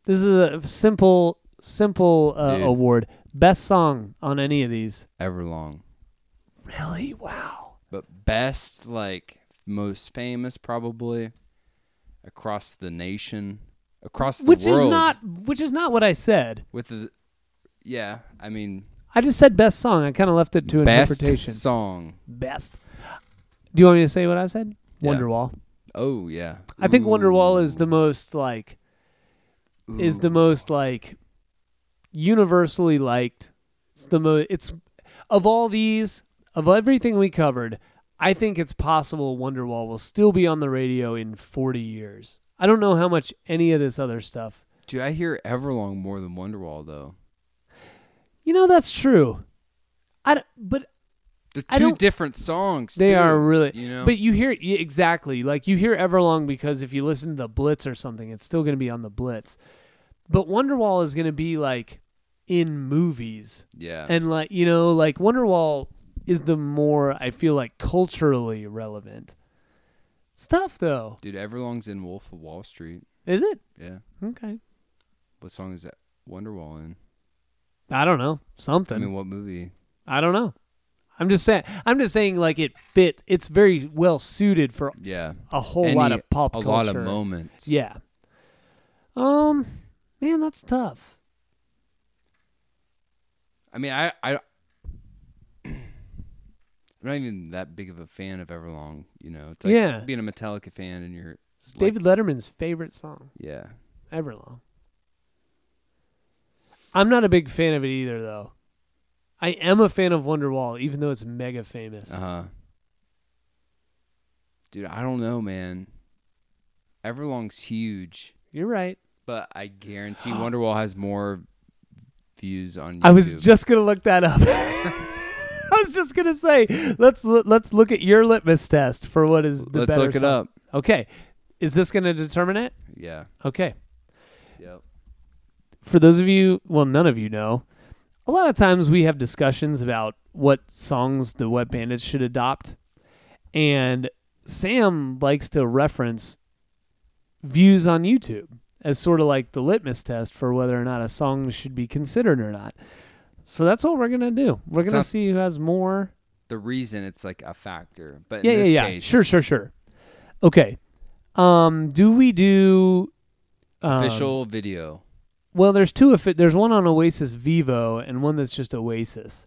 This is a simple, simple uh, award. Best song on any of these. Everlong. Really? Wow. But best, like, most famous, probably, across the nation, across the Which world. is not which is not what I said. With the, yeah, I mean, I just said best song. I kind of left it to best interpretation. song. Best. Do you want me to say what I said? Yeah. Wonderwall. Oh, yeah. I think Wonderwall is the most like is the most like universally liked. It's the most. It's of all these of everything we covered. I think it's possible Wonderwall will still be on the radio in 40 years. I don't know how much any of this other stuff. Dude, I hear Everlong more than Wonderwall though. You know that's true. I but They're two different songs. They too, are really, You know. but you hear yeah, exactly like you hear Everlong because if you listen to the Blitz or something, it's still going to be on the Blitz. But Wonderwall is going to be like in movies, yeah. and like you know, like Wonderwall is the more I feel like culturally relevant stuff, though. Dude, Everlong's in Wolf of Wall Street. Is it Yeah. okay? What song is that? Wonderwall in? I don't know something. I mean, what movie? I don't know. I'm just saying. I'm just saying, like it fit. It's very well suited for Yeah. a whole Any- lot of pop a culture. lot of moments. Yeah. Um, man, that's tough. I mean, I, I, not even that big of a fan of Everlong. You know, it's like Yeah. being a Metallica fan and you're It's like- David Letterman's favorite song, yeah. Everlong. I'm not a big fan of it either, though. I am a fan of Wonderwall, even though it's mega famous. Uh huh. Dude, I don't know, man. Everlong's huge, You're right. but I guarantee Wonderwall has more views on YouTube. I was just gonna look that up. Was just gonna say let's let's look at your litmus test for what is the better. Let's better look it song. up. Okay, is this gonna determine it? Yeah. Okay. Yep. for those of you, well, none of you know, a lot of times we have discussions about what songs the Wet Bandits should adopt. And Sam likes to reference views on YouTube as sort of like the litmus test for whether or not a song should be considered or not. So that's what we're going to do. We're It's going to not- see who has more. The reason it's like a factor, but Yeah, in yeah, this yeah. case, Sure, sure, sure. Okay. Um, do we do um, official video. Well, there's two. If it, there's one on Oasis Vevo and one that's just Oasis.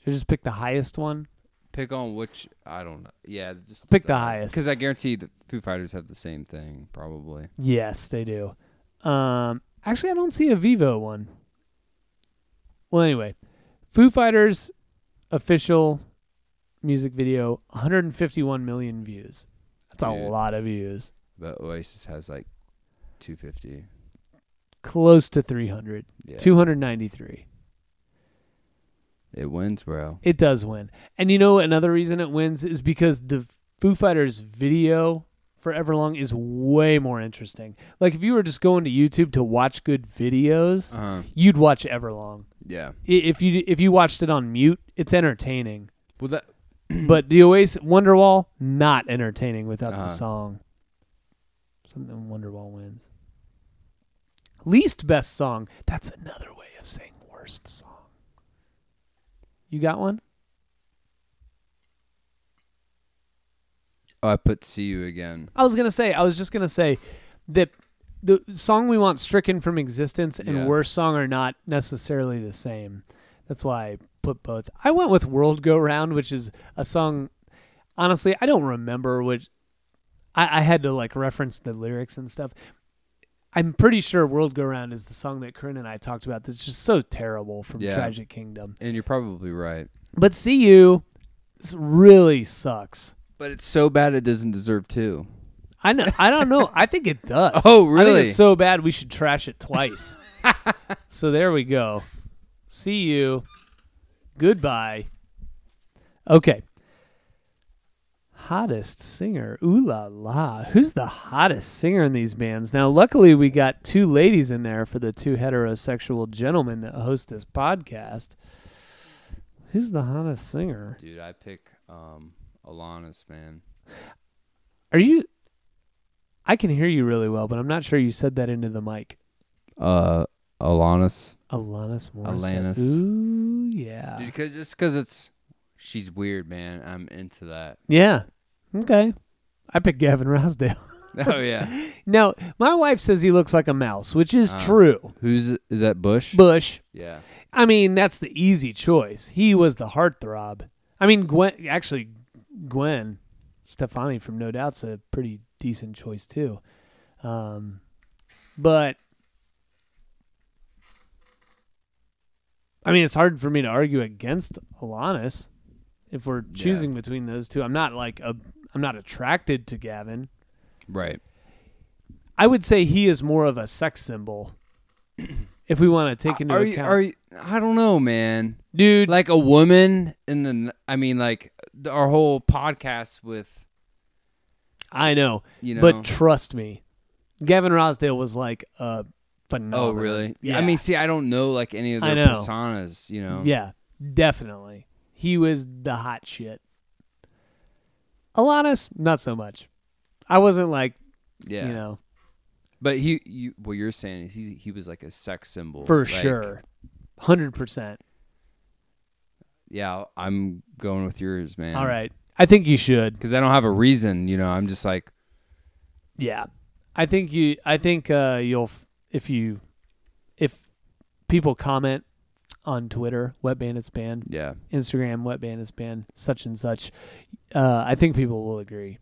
Should I just pick the highest one? Pick on which I don't know. Yeah, just Pick the highest. because I guarantee the Foo Fighters have the same thing probably. Yes, they do. Um, actually, I don't see a Vevo one. Well, anyway, Foo Fighters official music video, 151 million views. That's a Dude. lot of views. But Oasis has like 250. Close to 300. Yeah, 293. it wins, bro. It does win. And you know another reason it wins is because the Foo Fighters video for Everlong is way more interesting. Like if you were just going to YouTube to watch good videos, Uh huh. you'd watch Everlong. Yeah. If you if you watched it on mute, it's entertaining. Well, that but the Oasis Wonderwall not entertaining without Uh-huh. the song. Something Wonderwall wins. Least best song. That's another way of saying worst song. You got one? oh, I put "See You Again." I was gonna say, I was just gonna say that the song we want stricken from existence and Yeah. worst song are not necessarily the same. That's why I put both. I went with World Go Round, which is a song. Honestly, I don't remember which. I, I had to like reference the lyrics and stuff. I'm pretty sure World Go Round is the song that Corinne and I talked about. That's just so terrible from Yeah. Tragic Kingdom. And you're probably right. But See You this really sucks. But it's so bad it doesn't deserve two. I know. I don't know. I think it does. Oh, I think it's so bad we should trash it twice. so there we go. See you. Goodbye. Okay. Hottest singer. Ooh la la. Who's the hottest singer in these bands? Now, luckily, we got two ladies in there for the two heterosexual gentlemen that host this podcast. Who's the hottest singer? Dude, I pick um Alanis, man. Are you. I can hear you really well, but I'm not sure you said that into the mic. Uh, Alanis. Alanis Morissette. Alanis. Ooh, yeah. Dude, cause, just because it's she's weird, man. I'm into that. Yeah. Okay. I picked Gavin Rossdale. oh yeah. now, my wife says he looks like a mouse, which is Uh. true. Who's is that? Bush. Bush. yeah. I mean, that's the easy choice. He was the heartthrob. I mean, Gwen. Actually, Gwen Stefani from No Doubt's a pretty decent choice too. Um, but I mean, it's hard for me to argue against Alanis if we're choosing yeah. between those two. I'm not like a I'm not attracted to Gavin. Right. I would say he is more of a sex symbol. if we want to take into are account, are you, I don't know, man, dude. Like a woman in the, I mean, like our whole podcast with I know, you know but trust me, Gavin Rossdale was like a phenomenal. Oh, really? Yeah. I mean, see, I don't know like any of I their know. personas, you know. Yeah, definitely. He was the hot shit. Alanis, not so much. I wasn't like, Yeah. you know, But he you what you're saying is he he was like a sex symbol. for like, sure. 100%. Yeah, I'm going with yours, man. All right. I think you should. Cuz I don't have a reason, you know. I'm just like Yeah. I think you I think uh you'll f- if you if people comment on Twitter, Wet Bandits Band, yeah. Instagram, Wet Bandits Band, such and such, uh I think people will agree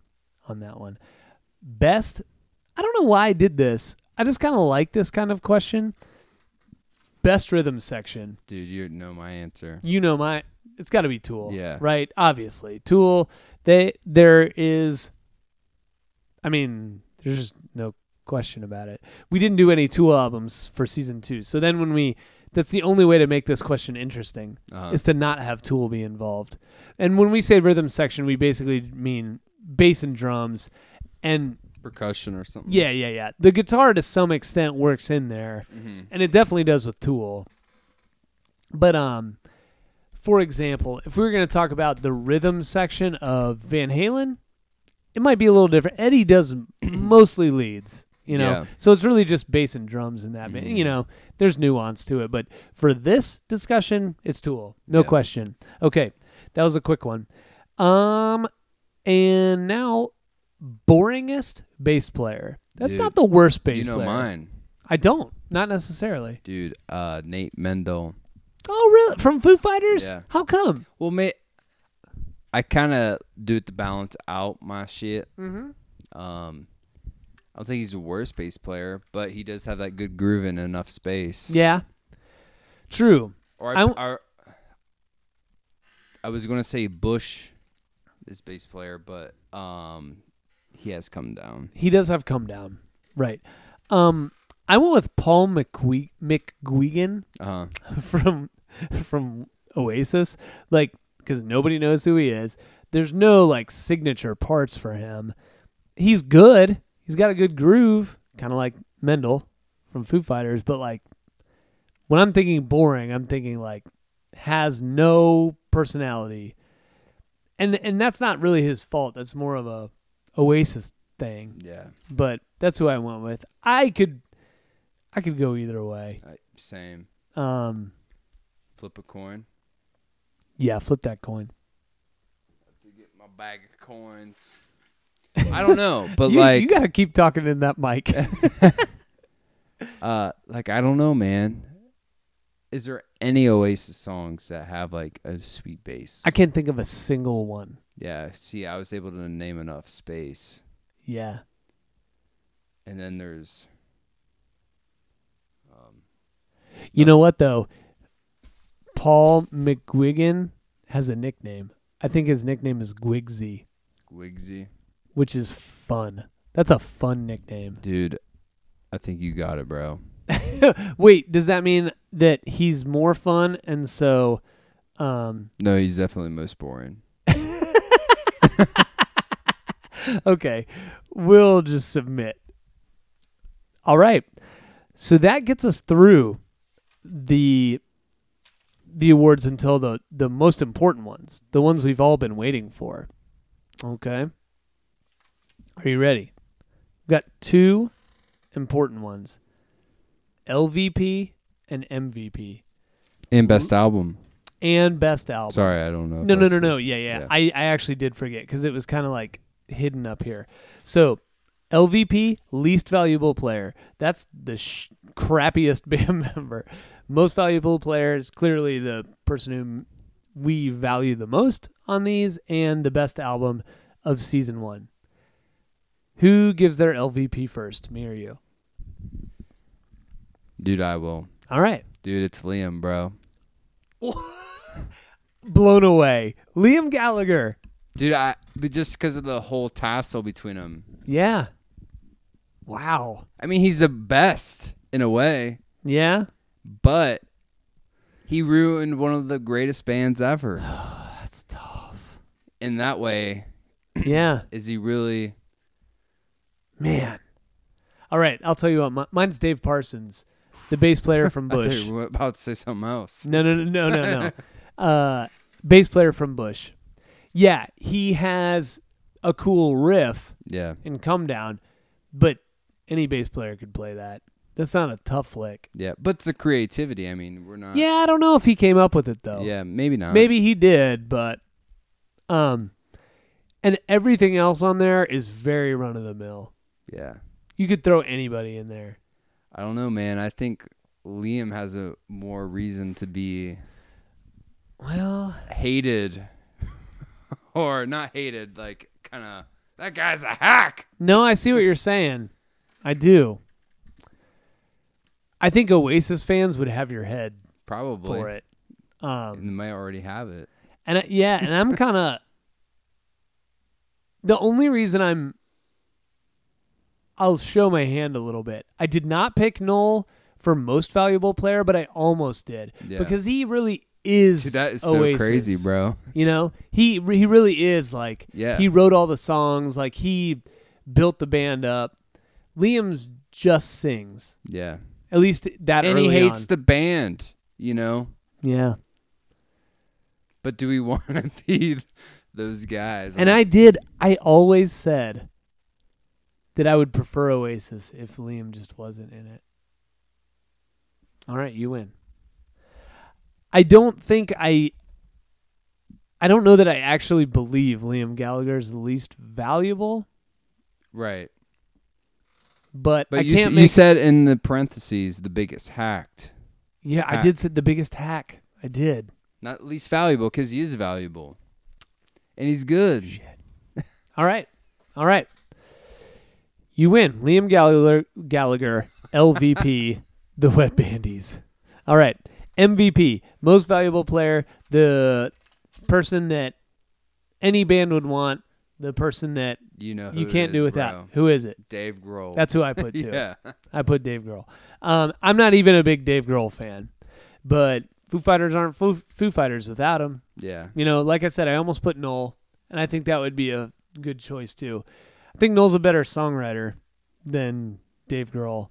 on that one. Best I don't know why I did this. I just kind of like this kind of question. Best rhythm section. Dude, you know my answer. You know my it's got to be Tool. Yeah. Right? Obviously. Tool they there is I mean, there's just no question about it. We didn't do any Tool albums for season 2. So then when we that's the only way to make this question interesting Uh-huh. is to not have Tool be involved. And when we say rhythm section, we basically mean bass and drums and percussion or something. yeah, yeah, yeah. The guitar to some extent works in there Mhm. and it definitely does with Tool. But um, for example, if we were going to talk about the rhythm section of Van Halen, it might be a little different. Eddie does mostly leads, you know, Yeah. so it's really just bass and drums in that. band. Mhm. You know, there's nuance to it, but for this discussion, it's Tool, no Yeah. question. Okay, that was a quick one. Um, and now boringest bass player. That's Dude, not the worst bass You know player. mine, I don't. Not necessarily. dude. Uh, Nate Mendel. Oh, really? From Foo Fighters? Yeah. How come? Well, mate, I kind of do it to balance out my shit. Mm-hmm. Um, I don't think he's the worst bass player, but he does have that good groove and enough space. Yeah. True. Or I I, w- or- I was gonna say Bush, this bass player, but um, he has come down. He does have come down. Right. Um, I went with Paul McGuigan Uh huh. from from Oasis, like because nobody knows who he is. There's no like signature parts for him. He's good. He's got a good groove, kind of like Mendel from Foo Fighters. But like when I'm thinking boring, I'm thinking like has no personality, and and that's not really his fault. That's more of a Oasis thing. Yeah. But that's who I went with. I could, I could go either way. I, same. Um, Flip a coin. yeah, flip that coin. To get my bag of coins. I don't know, but you, like, you got to keep talking in that mic. uh, like I don't know, man. Is there any Oasis songs that have like a sweet bass? I can't think of a single one. Yeah. See, I was able to name enough space, Yeah. and then there's. Um, You know what though? Paul McGuigan has a nickname. I think his nickname is Guigsy, Wigsy. which is fun. That's a fun nickname. Dude, I think you got it, bro. Wait, does that mean that he's more fun and so um No, he's definitely most boring. okay, we'll just submit. All right. So that gets us through the the awards until the the most important ones, the ones we've all been waiting for. Okay. Are you ready? We've got two important ones. LVP and MVP And best album. and best album. Sorry, I don't know. No, no, no, no. Yeah, yeah. yeah. I, I actually did forget because it was kind of like hidden up here. So, LVP, least valuable player. That's the sh- crappiest band member. Most valuable player is clearly the person who we value the most on these, and the best album of season one. Who gives their LVP first, me or you? Dude, I will. All right. Dude, it's Liam, bro. Blown away. Liam Gallagher. Dude, I but just because of the whole tassel between them. Yeah. Wow. I mean, he's the best in a way, Yeah. But he ruined one of the greatest bands ever. That's tough. In that way, Yeah. is he really? Man. All right. I'll tell you what. mi- Mine's Dave Parsons, the bass player from Bush. you about to say something else. No, no, no, no, no, no. uh, bass player from Bush. Yeah, he has a cool riff Yeah, and come down, but any bass player could play that. That's not a tough lick. yeah, but it's the creativity. I mean, we're not. Yeah, I don't know if he came up with it though. yeah, maybe not. Maybe he did, but um and everything else on there is very run of the mill. Yeah, You could throw anybody in there. I don't know, man. I think Liam has a more reason to be Well, hated, or not hated, like kind of that guy's a hack. no, I see what you're saying. I do. I think Oasis fans would have your head Probably. for it. Um And they might already have it. And I, yeah, and I'm kind of the only reason I'm I'll show my hand a little bit. I did not pick Noel for most valuable player, but I almost did Yeah. because he really is. Dude, that is so crazy, bro. You know, he he really is like. Yeah. He wrote all the songs, like he built the band up. Liam's just sings. Yeah. At least that And he hates on. the band, you know? yeah. But do we want to be those guys? And I did. I always said that I would prefer Oasis if Liam just wasn't in it. All right, you win. I don't think I. I don't know that I actually believe Liam Gallagher is the least valuable, Right. But, But I you, can't s- make. you said in the parentheses the biggest hacked. yeah, I did say the biggest hack. I did. Not least valuable because he is valuable. And he's good. Shit. All right, all right. You win, Liam Gallagher. Gallagher, LVP, the Wet Bandies. All right, MVP, most valuable player, the person that any band would want, the person that You know who you can't do without. bro. Who is it? Dave Grohl. That's who I put too. yeah. I put Dave Grohl. Um, I'm not even a big Dave Grohl fan, but Foo Fighters aren't Foo, Foo Fighters without him. Yeah. You know, like I said, I almost put Noel, and I think that would be a good choice too. I think Noel's a better songwriter than Dave Grohl.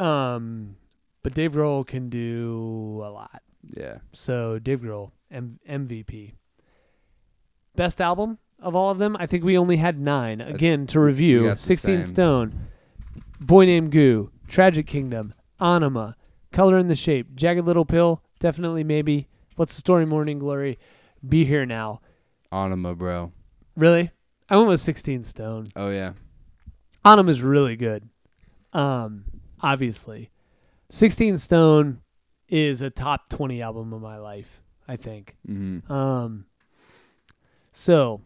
Um, but Dave Grohl can do a lot. Yeah. So Dave Grohl, M- MVP. Best album of all of them? I think we only had nine. Again, to review got the 16 same. Stone, Boy Named Goo, Tragic Kingdom, Ænima, Color and the Shape, Jagged Little Pill, definitely maybe. What's the story, Morning Glory? Be Here Now. Ænima, bro. Really? I went with 16 Stone. Oh yeah. Ænima is really good. Um, obviously. 16 Stone is a top 20 album of my life, I think. Mm-hmm. Um. So.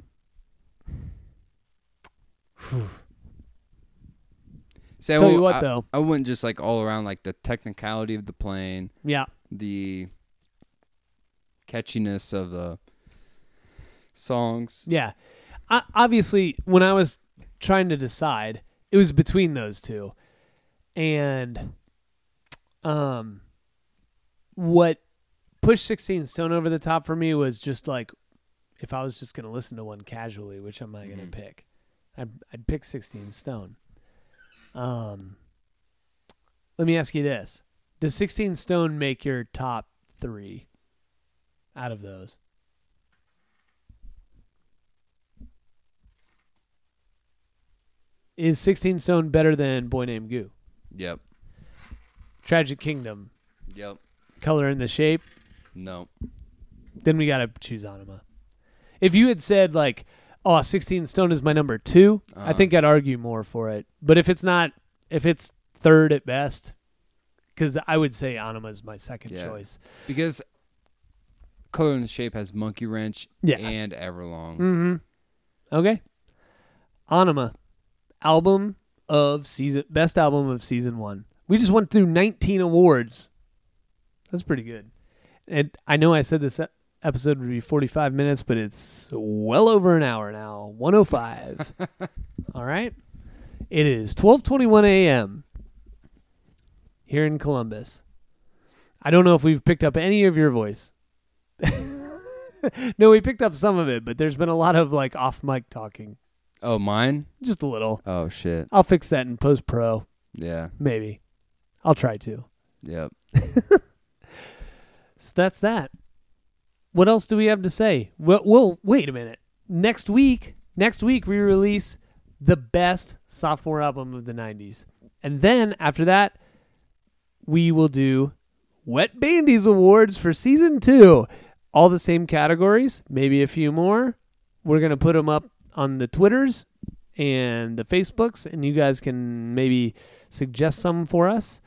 See, I Tell you what, I- though. I wouldn't just like all around like the technicality of the playing, Yeah. the catchiness of the songs. Yeah. I, obviously, when I was trying to decide, it was between those two, and um, what pushed Sixteen Stone over the top for me was just like if I was just gonna listen to one casually, which I'm not gonna Mhm. pick, I'd, I'd pick Sixteen Stone. Um, let me ask you this: Does Sixteen Stone make your top three out of those? Is 16 Stone better than Boy Named Goo? Yep. Tragic Kingdom, Yep. Color and the Shape, No. then we got to choose Ænima. If you had said, like, oh, 16 Stone is my number two, I Uh-huh. think I'd argue more for it. But if it's not, if it's third at best, because I would say Ænima is my second Yeah. choice. Because Color and Shape has Monkey Wrench Yeah. and Everlong. Mm-hmm. Okay. Ænima, album of season, best album of season one. We just went through 19 awards. That's pretty good. And I know I said this episode would be 45 minutes, but it's well over an hour now. 105. All right. It is 12:21 a.m. here in Columbus. I don't know if we've picked up any of your voice. no, we picked up some of it, but there's been a lot of like off mic talking. Oh, mine? Just a little. Oh shit. I'll fix that in post pro, Yeah. maybe. I'll try to. Yep. So that's that. What else do we have to say? Well, well, wait a minute. Next week, next week we release the best sophomore album of the 90s. And then after that, we will do Wet Bandies Awards for season 2. All the same categories, maybe a few more. We're going to put them up on the Twitters and the Facebooks and you guys can maybe suggest some for us.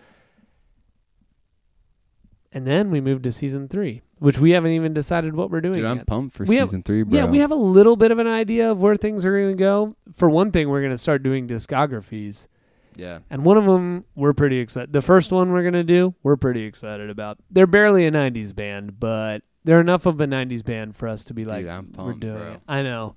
And then we move to season 3, which we haven't even decided what we're doing Dude, I'm yet. pumped for We have- season three, bro. Yeah, we have a little bit of an idea of where things are going to go. For one thing, we're going to start doing discographies. Yeah. And one of them we're pretty excited. The first one we're going to do, we're pretty excited about. They're barely a 90s band, but they're enough of a 90s band for us to be like Dude, I'm we're doing bro. it. I know.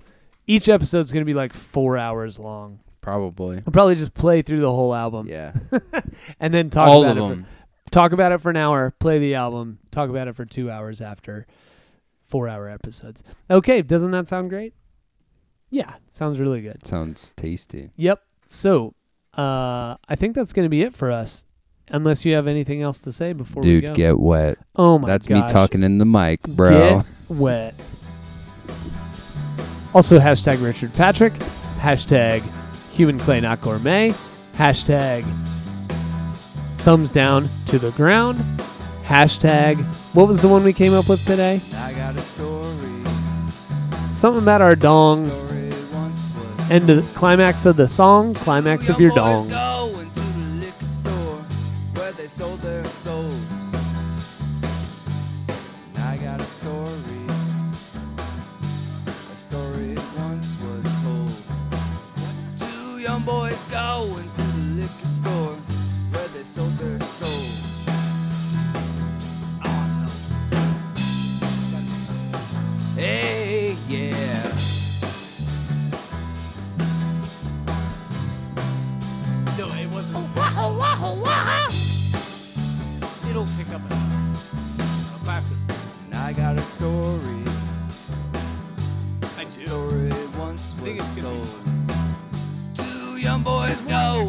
Each episode's going to be like 4 hours long. Probably. We'll probably just play through the whole album Yeah. and then talk All about it. for- them. Talk about it for an hour, play the album, talk about it for 2 hours after 4-hour episodes. Okay, doesn't that sound great? Yeah, sounds really good. Sounds tasty. Yep. So, uh, I think that's going to be it for us. Unless you have anything else to say before we Dude, go. get wet. oh my That's gosh. me talking in the mic, bro. Get wet. Also, hashtag Richard Patrick, hashtag Human Clay Not Gourmet, hashtag Thumbs Down to the Ground, hashtag What was the one we came up with today? I got a story. Something about our dong. Story once was. End of the climax of the song, climax of your dong.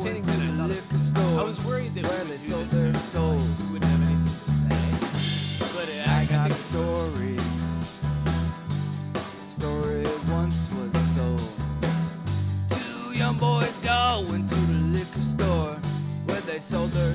Entertaining than I the liquor store I was worried that where we they sold their souls. Like, we wouldn't have anything to say. But uh, I got a story. Story once was sold. Two young boys go into the liquor store where they sold their